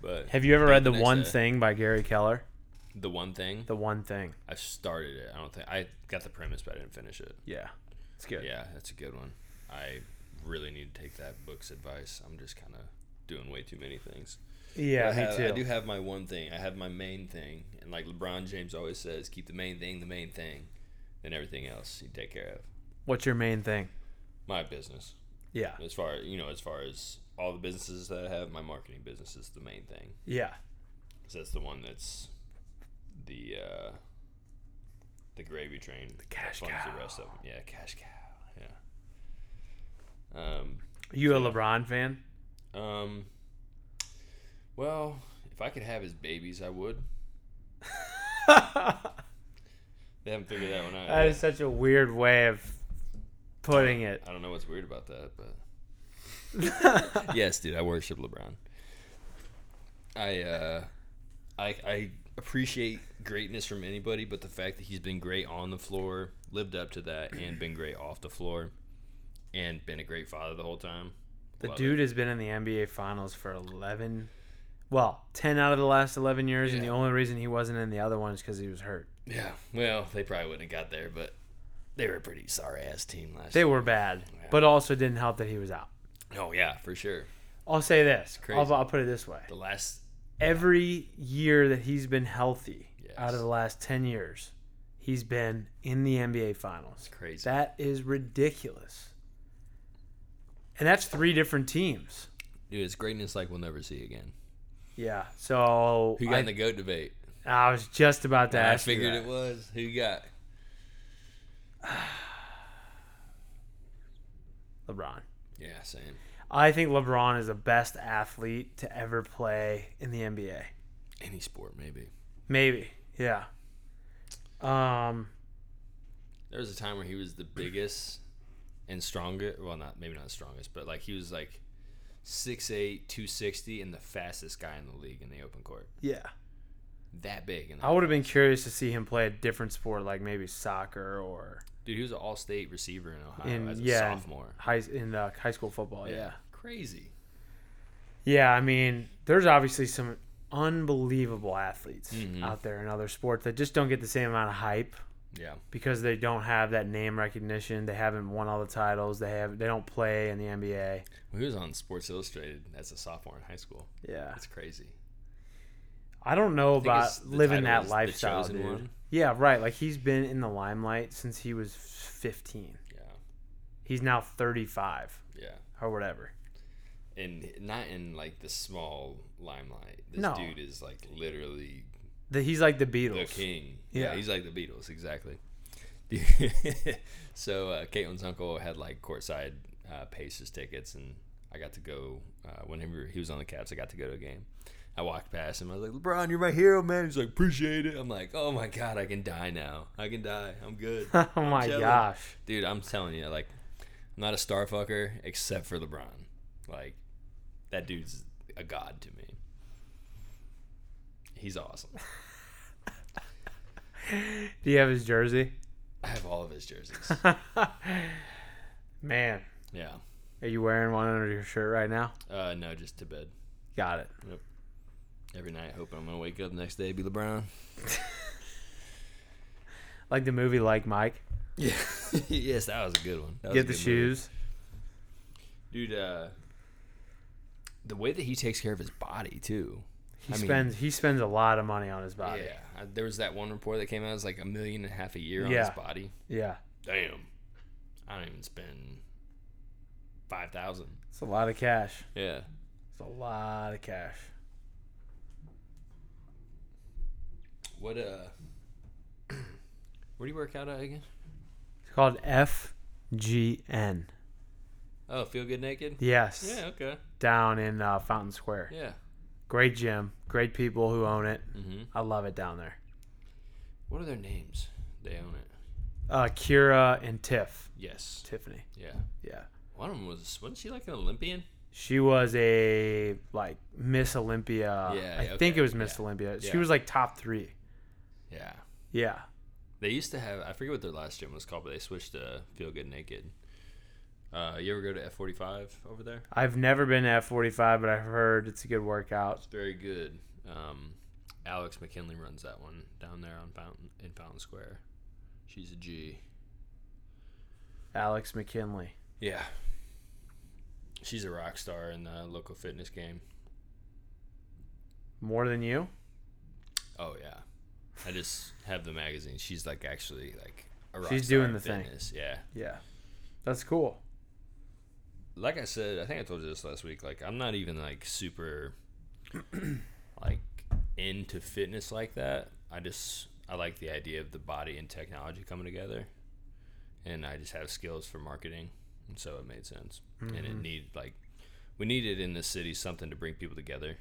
But
Have you ever read The
next
One
day.
Thing by Gary Keller?
The one thing
The One Thing.
I started it. I don't think I got the premise, but I didn't finish it.
Yeah. It's good.
Yeah, that's a good one. I really need to take that book's advice. I'm just kind of doing way too many things.
Yeah,
I
me
have-
too.
I do have my one thing. I have my main thing, and like LeBron James always says, keep the main thing the main thing, then everything else you take care of.
What's your main thing?
My business,
Yeah.
as far you know, as far as all the businesses that I have, my marketing business is the main thing.
Yeah.
'Cause that's the one that's the uh, the gravy train. The
cash
The
cow.
rest of them. Yeah, cash cow. Yeah. Um.
You a LeBron fan?
Um. Well, if I could have his babies, I would. They haven't figured that one out.
That
yet.
is such a weird way of putting it.
I don't know what's weird about that, but yes, dude, I worship LeBron. I uh, I I appreciate greatness from anybody, but the fact that he's been great on the floor, lived up to that, and been great off the floor, and been a great father the whole time.
The
Love
dude
it.
has been in the NBA Finals for 11, well, 10 out of the last 11 years, and the only reason he wasn't in the other one is because he was hurt.
Yeah, well, they probably wouldn't have got there, but they were a pretty sorry ass team last
They
year.
were bad,
Yeah.
but also didn't help that he was out.
Oh yeah, for sure.
I'll say this.
Crazy.
I'll, I'll put it this way.
The last
Every year that he's been healthy out of the last 10 years, he's been in the NBA Finals.
crazy.
That is ridiculous. And that's three different teams.
dude, it's greatness like we'll never see again.
Yeah. So
Who got
I,
in the goat debate?
I was just about to
I
ask. I
figured it was. Who got?
LeBron.
Yeah, same.
I think LeBron is the best athlete to ever play in the NBA.
Any sport, maybe.
Maybe. Yeah. Um
There was a time where he was the biggest and strongest. Well, not maybe not the strongest, but like he was like 6'8", 260, and the fastest guy in the league in the open court.
yeah.
That big. In
I would have been curious to see him play a different sport like maybe soccer or
Dude, he was an all-state receiver in Ohio
in
as a
yeah,
sophomore.
high in uh, high school football, yeah.
Crazy.
Yeah, I mean, there's obviously some unbelievable athletes
Mhm.
out there in other sports that just don't get the same amount of hype
Yeah.
because they don't have that name recognition. They haven't won all the titles. They have they don't play in the NBA.
Well, he was on Sports Illustrated as a sophomore in high school.
Yeah.
That's crazy.
I don't know
think
about living that lifestyle, dude.
One.
Yeah, right. Like he's been in the limelight since he was 15.
Yeah.
He's now 35
Yeah.
or whatever.
And not in like the small limelight. This
No.
dude is like literally
The, he's like the Beatles.
the king.
Yeah.
Yeah, he's like the Beatles, exactly. so uh, Caitlin's uncle had like courtside uh, Pacers tickets, and I got to go uh, whenever he was on the Cavs. I got to go to a game. I walked past him. I was like, "LeBron, you're my hero, man." He's like, "Appreciate it." I'm like, "Oh my god, I can die now. I can die. I'm good."
oh
I'm
my
chilling."
gosh.
dude! I'm telling you, like, I'm not a star fucker except for LeBron. Like, that dude's a god to me. He's awesome.
Do you have his jersey?
I have all of his jerseys.
Man,
Yeah.
are you wearing one under your shirt right now?
Uh, no, just to bed
Got it.
every night, hoping I'm gonna wake up the next day be LeBron.
Like the movie Like Mike.
Yeah. yes, that was a good one.
Get the
movie.
shoes.
dude. Uh, the way that he takes care of his body too.
He
I mean-
spends he spends a lot of money on his body.
Yeah, there was that one report that came out. It was like a million and a half a year on
Yeah.
his body.
Yeah.
Damn. I don't even spend five thousand.
It's a lot of cash.
Yeah.
It's a lot of cash.
What uh? Where do you work out at again?
It's called FGN.
Oh, feel good naked.
Yes.
Yeah. Okay.
Down in uh, Fountain Square.
Yeah.
Great gym. Great people who own it.
Mm-hmm.
I love it down there.
What are their names? They own it.
Uh, Kira and Tiff.
Yes.
Tiffany.
Yeah.
Yeah.
One of them was wasn't she like an Olympian?
She was a like Miss Olympia.
Yeah,
I
okay,
think it was Miss
yeah,
Olympia. She
yeah.
was like top three.
Yeah.
Yeah.
They used to have I forget what their last gym was called, but they switched to Feel Good Naked. Uh, you ever go to F forty five over there?
I've never been to F forty five, but I've heard it's a good workout.
It's very good. Um, Alex McKinley runs that one down there on Fountain in Fountain Square. She's a G.
Alex McKinley.
Yeah. She's a rock star in the local fitness game.
More than you?
Oh yeah. I just have the magazine. She's like actually like a rock
She's doing
in
the thing.
Yeah.
Yeah. That's cool.
Like I said, I think I told you this last week. Like I'm not even like super like into fitness like that. I just I like the idea of the body and technology coming together. And I just have skills for marketing, and so it made sense. And
Mm-hmm.
it need like we needed in this city something to bring people together,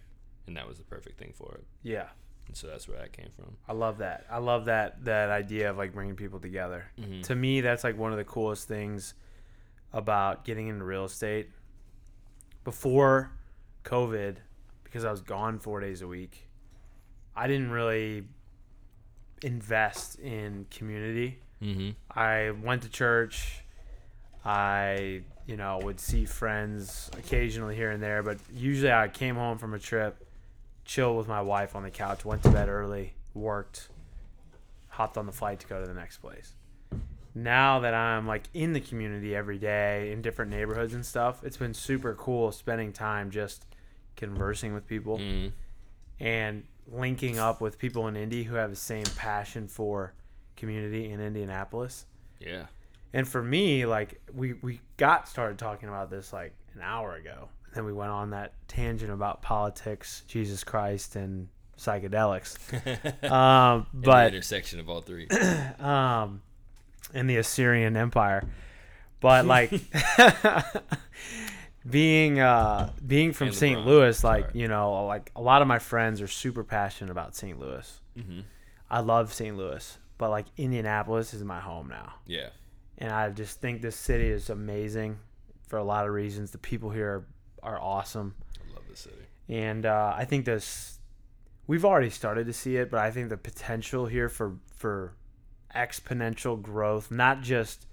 and that was the perfect thing for it.
Yeah.
And so that's where that came from.
I love that. I love that that idea of like bringing people together.
Mm-hmm.
To me, that's like one of the coolest things about getting into real estate. Before COVID, because I was gone four days a week, I didn't really invest in community.
Mm-hmm.
I went to church. I, you know, would see friends occasionally here and there, but usually I came home from a trip, chilled with my wife on the couch, went to bed early, worked, hopped on the flight to go to the next place. Now that I'm like in the community every day in different neighborhoods and stuff, it's been super cool spending time just conversing with people
Mm-hmm.
and linking up with people in Indy who have the same passion for community in Indianapolis.
Yeah.
And for me, like we we got started talking about this like an hour ago. And then we went on that tangent about politics, Jesus Christ, and psychedelics. um,
the
but
intersection of all three.
um, in the Assyrian Empire. But like being uh, being from St. Louis, like you know, like a lot of my friends are super passionate about St. Louis.
mm-hmm.
I love St. Louis, but like Indianapolis is my home now,
Yeah.
and I just think this city is amazing for a lot of reasons. The people here are, are awesome,
I love the city.
and uh, I think this we've already started to see it, but I think the potential here for for exponential growth, not just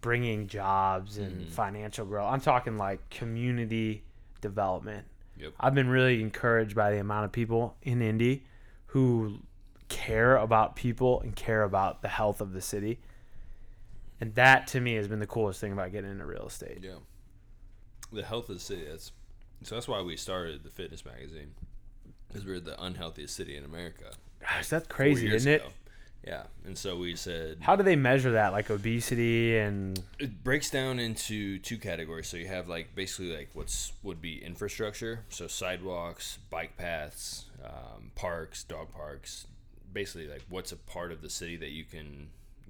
bringing jobs and
Mhm.
financial growth. I'm talking like community development.
Yep.
I've been really encouraged by the amount of people in Indy who care about people and care about the health of the city. And that to me has been the coolest thing about getting into real estate.
Yeah. The health of the city. That's so. That's why we started the fitness magazine, because we're the unhealthiest city in America.
Gosh, that's crazy, isn't it?
ago. Yeah, and so we said
How do they measure that? Like obesity and
it breaks down into two categories. So you have like basically like what's would be infrastructure, so sidewalks, bike paths, um, parks, dog parks, basically like what's a part of the city that you can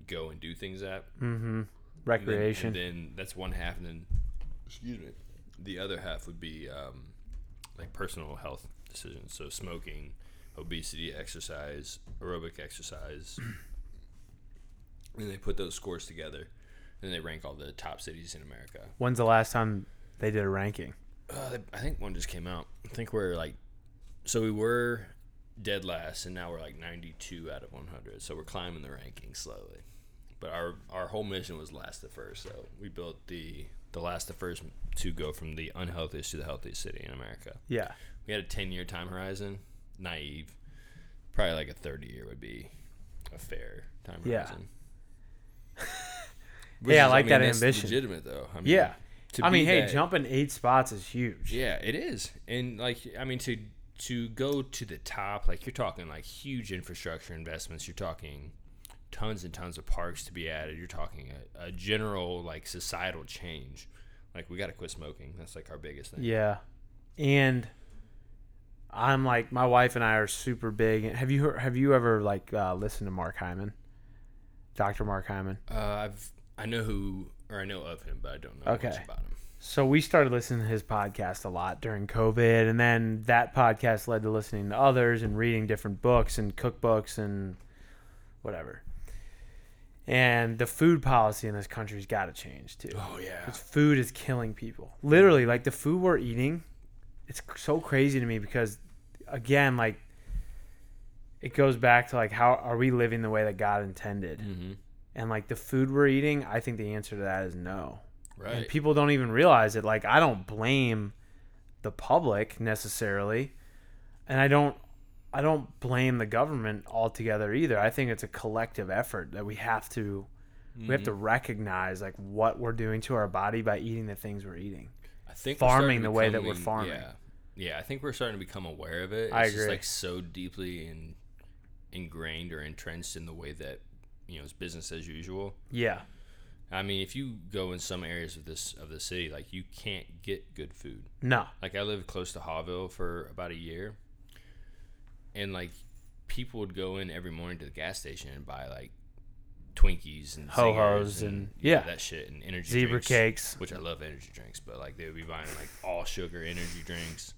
go and do things at. And then-
recreation.
And then, that's one half, and then excuse me, the other half would be um, like personal health decisions. So smoking, obesity, exercise, aerobic exercise. and they put those scores together, and they rank all the top cities in America.
When's the last time they did a ranking?
Uh, I think one just came out. I think we're like, so we were dead last, and now we're like 92 out of 100. So we're climbing the ranking slowly. But our our whole mission was last to first. So we built the the last to first to go from the unhealthiest to the healthiest city in America.
Yeah.
We had a 10 year time horizon. Naive. Probably like a 30 year would be a fair time
Yeah.
horizon.
Yeah, I like that
that's
ambition.
Legitimate though. I mean,
Yeah. I mean, hey,
that-
jumping eight spots is huge.
yeah, it is. And like I mean to to go to the top, like you're talking like huge infrastructure investments, you're talking tons and tons of parks to be added. You're talking a, a general like societal change. Like we got to quit smoking. That's like our biggest thing.
Yeah. And I'm like my wife and I are super big. Have you heard, have you ever like uh, listened to Mark Hyman? Dr. Mark Hyman.
Uh, I've I know who or I know of him, but I don't know
Okay.
much about him.
So we started listening to his podcast a lot during COVID, and then that podcast led to listening to others and reading different books and cookbooks and whatever. And the food policy in this country's got to change too.
Oh yeah.
food is killing people. Literally, like the food we're eating, it's so crazy to me because, again, like it goes back to like how are we living the way that God intended?
Mm-hmm.
And like the food we're eating, I think the answer to that is no. And
Right.
people don't even realize it. Like I don't blame the public necessarily, and I don't I don't blame the government altogether either. I think it's a collective effort that we have to we have to
Mm-hmm.
recognize like what we're doing to our body by eating the things we're eating.
I think
farming the way that we're farming.
Yeah, yeah. I think we're starting to become aware of it. It's
I
just
agree.
like so deeply in, ingrained or entrenched in the way that you know it's business as usual.
Yeah.
I mean, if you go in some areas of this of the city, like you can't get good food.
No.
Like I lived close to Haughville for about a year, and like people would go in every morning to the gas station and buy like Twinkies and
Ho-Hos
Zingers
and-
yeah,
yeah.
that shit and energy
Zebra
drinks,
cakes.
which I love energy drinks, but like they would be buying like all sugar energy drinks,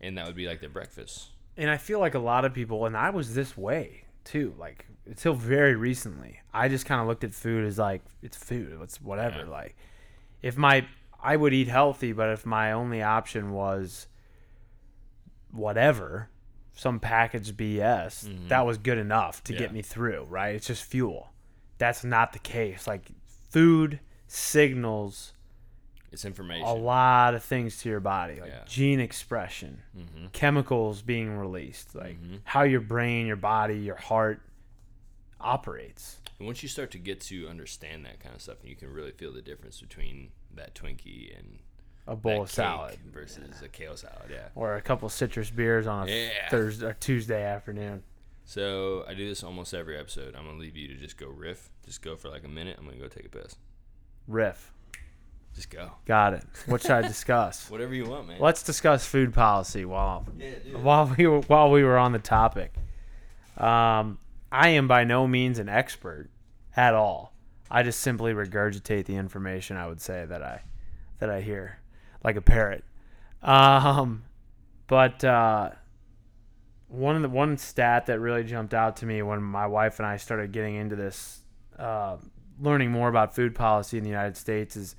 and that would be like their breakfast.
And I feel like a lot of people and I was this way too, like until very recently. I just kind of looked at food as like it's food, it's whatever.
Yeah.
Like if my I would eat healthy, but if my only option was whatever, some packaged BS,
Mm-hmm.
that was good enough to
Yeah.
get me through, right? It's just fuel. That's not the case. Like food signals
It's information.
a lot of things to your body, like
Yeah.
gene expression,
Mm-hmm.
chemicals being released, like how your brain, your body, your heart operates.
And once you start to get to understand that kind of stuff, you can really feel the difference between that Twinkie and
A bowl of salad
versus a kale salad. Yeah.
or a couple citrus beers on a
Yeah.
Thursday or Tuesday afternoon.
So I do this almost every episode. I'm gonna leave you to just go riff. Just go for like a minute. I'm gonna go take a piss.
Riff.
Just go.
Got it. What should I discuss?
Whatever you want, man.
Let's discuss food policy while
Yeah,
while we were while we were on the topic. Um, I am by no means an expert at all. I just simply regurgitate the information I would say that I that I hear like a parrot. Um, but uh, one of the one stat that really jumped out to me when my wife and I started getting into this, uh, learning more about food policy in the United States is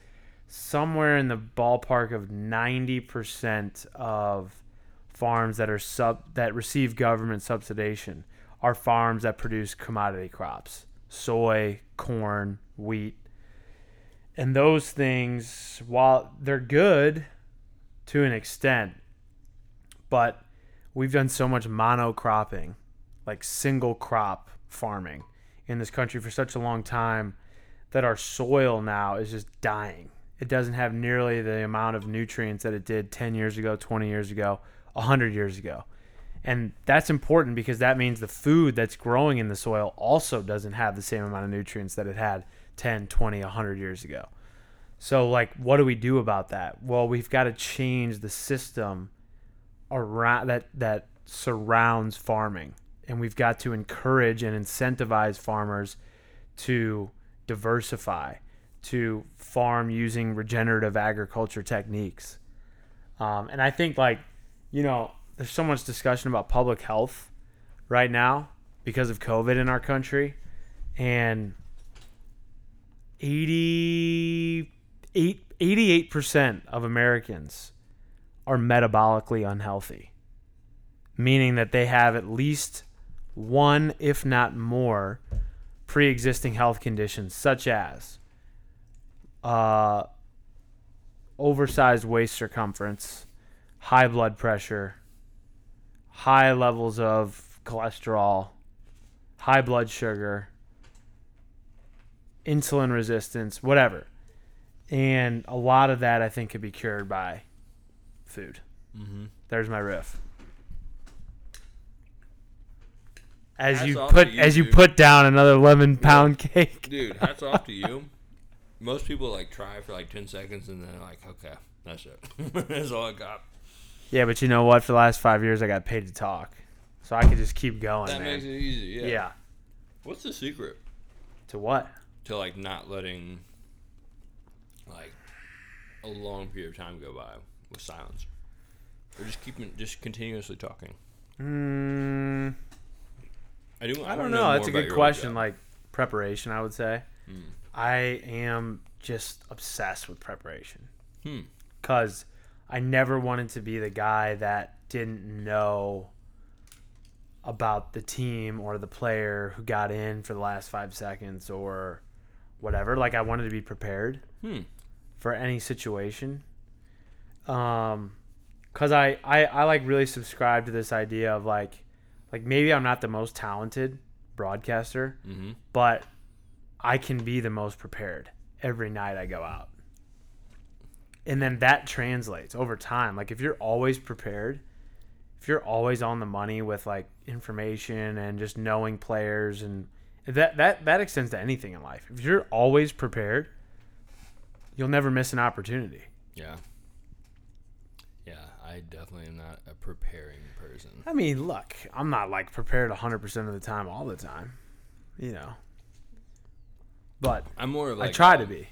somewhere in the ballpark of 90% of farms that are sub that receive government subsidization are farms that produce commodity crops soy corn wheat. And those things while they're good to an extent but we've done so much monocropping like single crop farming in this country for such a long time that our soil now is just dying. It doesn't have nearly the amount of nutrients that it did 10 years ago, 20 years ago, 100 years ago. And that's important because that means the food that's growing in the soil also doesn't have the same amount of nutrients that it had 10, 20, 100 years ago. So, like, what do we do about that? Well, we've got to change the system around that that surrounds farming, and we've got to encourage and incentivize farmers to diversify, to farm using regenerative agriculture techniques. Um, and I think, like, you know, there's so much discussion about public health right now because of COVID in our country, and 88 88% of Americans are metabolically unhealthy, meaning that they have at least one, if not more, pre existing health conditions, such as uh, oversized waist circumference, high blood pressure, high levels of cholesterol, high blood sugar, insulin resistance, whatever. And a lot of that I think could be cured by food.
Mm-hmm.
There's my riff. As
Hats
you put
you,
as you put down another lemon pound cake.
Dude, hats off to you. Most people like try for like ten seconds and then like, okay, that's it. that's all I got.
Yeah, but you know what? For the last five years, I got paid to talk, so I could just keep going,
That
man.
makes it easy. Yeah.
yeah.
What's the secret
To what?
to like not letting like a long period of time go by with silence, or just keeping just continuously talking?
Mm,
I do.
I
wanna
don't know.
more
That's a good question. Like preparation, I would say.
Hmm.
I am just obsessed with preparation
Hmm.
because I never wanted to be the guy that didn't know about the team or the player who got in for the last five seconds or whatever. Like I wanted to be prepared
Hmm.
for any situation. Um, cause I, I, I like really subscribe to this idea of like, like maybe I'm not the most talented broadcaster,
Mm-hmm.
but I can be the most prepared every night I go out. And then that translates over time. Like if you're always prepared, if you're always on the money with like information and just knowing players and that that that extends to anything in life. If you're always prepared, you'll never miss an opportunity.
Yeah. Yeah, I definitely am not a preparing person.
I mean, look, I'm not like prepared 100% of the time all the time, you know. But
I'm more of like
I try to be.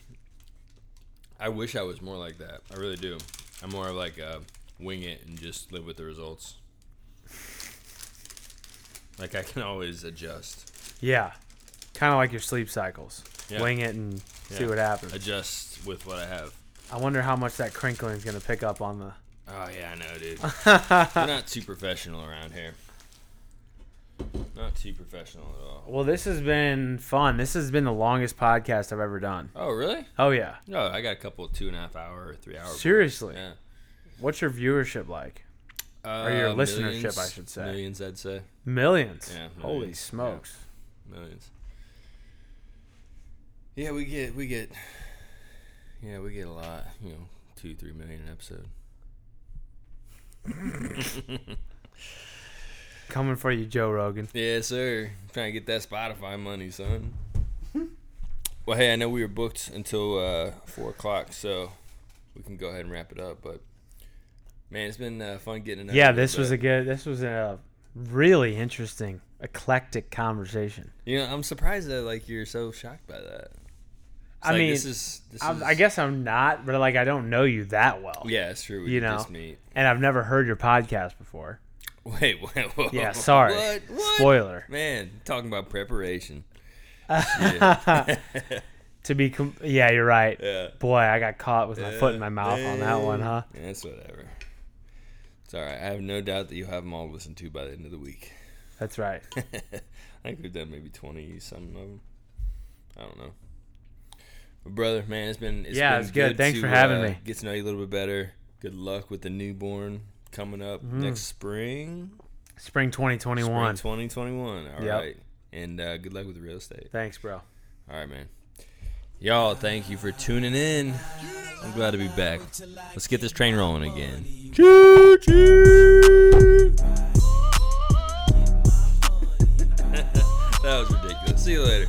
I wish I was more like that. I really do. I'm more of like uh, wing it and just live with the results. Like I can always adjust,
Yeah. Kind of like your sleep cycles.
Yeah.
Wing it and see what happens.
adjust with what I have.
I wonder how much that crinkling is going to pick up on the.
Oh yeah, I know, dude. We're not too professional around here. Not too professional at all.
Well, this has been fun. This has been the longest podcast I've ever done.
Oh really?
Oh, yeah.
No, I got a couple two and a half hour or three hour.
Seriously.
Yeah.
What's your viewership like?
Uh,
your listenership,
millions-
I should say.
Millions, I'd say.
Millions.
Yeah,
Holy
millions, yeah.
smokes.
Millions. Yeah, we get we get. Yeah, we get a lot. You know, two three million an episode.
Coming for you, Joe Rogan.
Yeah, sir. trying to get that Spotify money, son. well, hey, I know we were booked until uh, four o'clock, so we can go ahead and wrap it up. But man, it's been uh, fun getting.
Yeah, this was a good. This was a really interesting, eclectic conversation.
You know, I'm surprised that like you're so shocked by that.
I
like,
mean,
this is. This
I,
is
I guess I'm not, but like I don't know you that well.
Yeah, it's true. We
You know.
just meet.
And I've never heard your podcast before.
Wait, wait, whoa,
Yeah, sorry.
What? What?
Spoiler.
Man, talking about preparation.
To be, com- yeah, you're right.
Yeah.
Boy, I got caught with my foot in my mouth on that one, huh?
Yeah, That's whatever. It's all right. I have no doubt that you'll have them all listened to by the end of the week.
That's right.
I think we've done maybe twenty something of them. I don't know. Brother, man, it's been it's
Yeah,
been
it's good. Thanks
to,
for having
uh,
me.
Get to know you a little bit better. Good luck with the newborn coming up
Mm-hmm.
next spring.
Spring 2021.
Spring 2021. All right,
Yep.
And uh, good luck with the real estate.
Thanks, bro.
All right, man. Y'all, thank you for tuning in. I'm glad to be back. Let's get this train rolling again. Choo choo! that was ridiculous. See you later.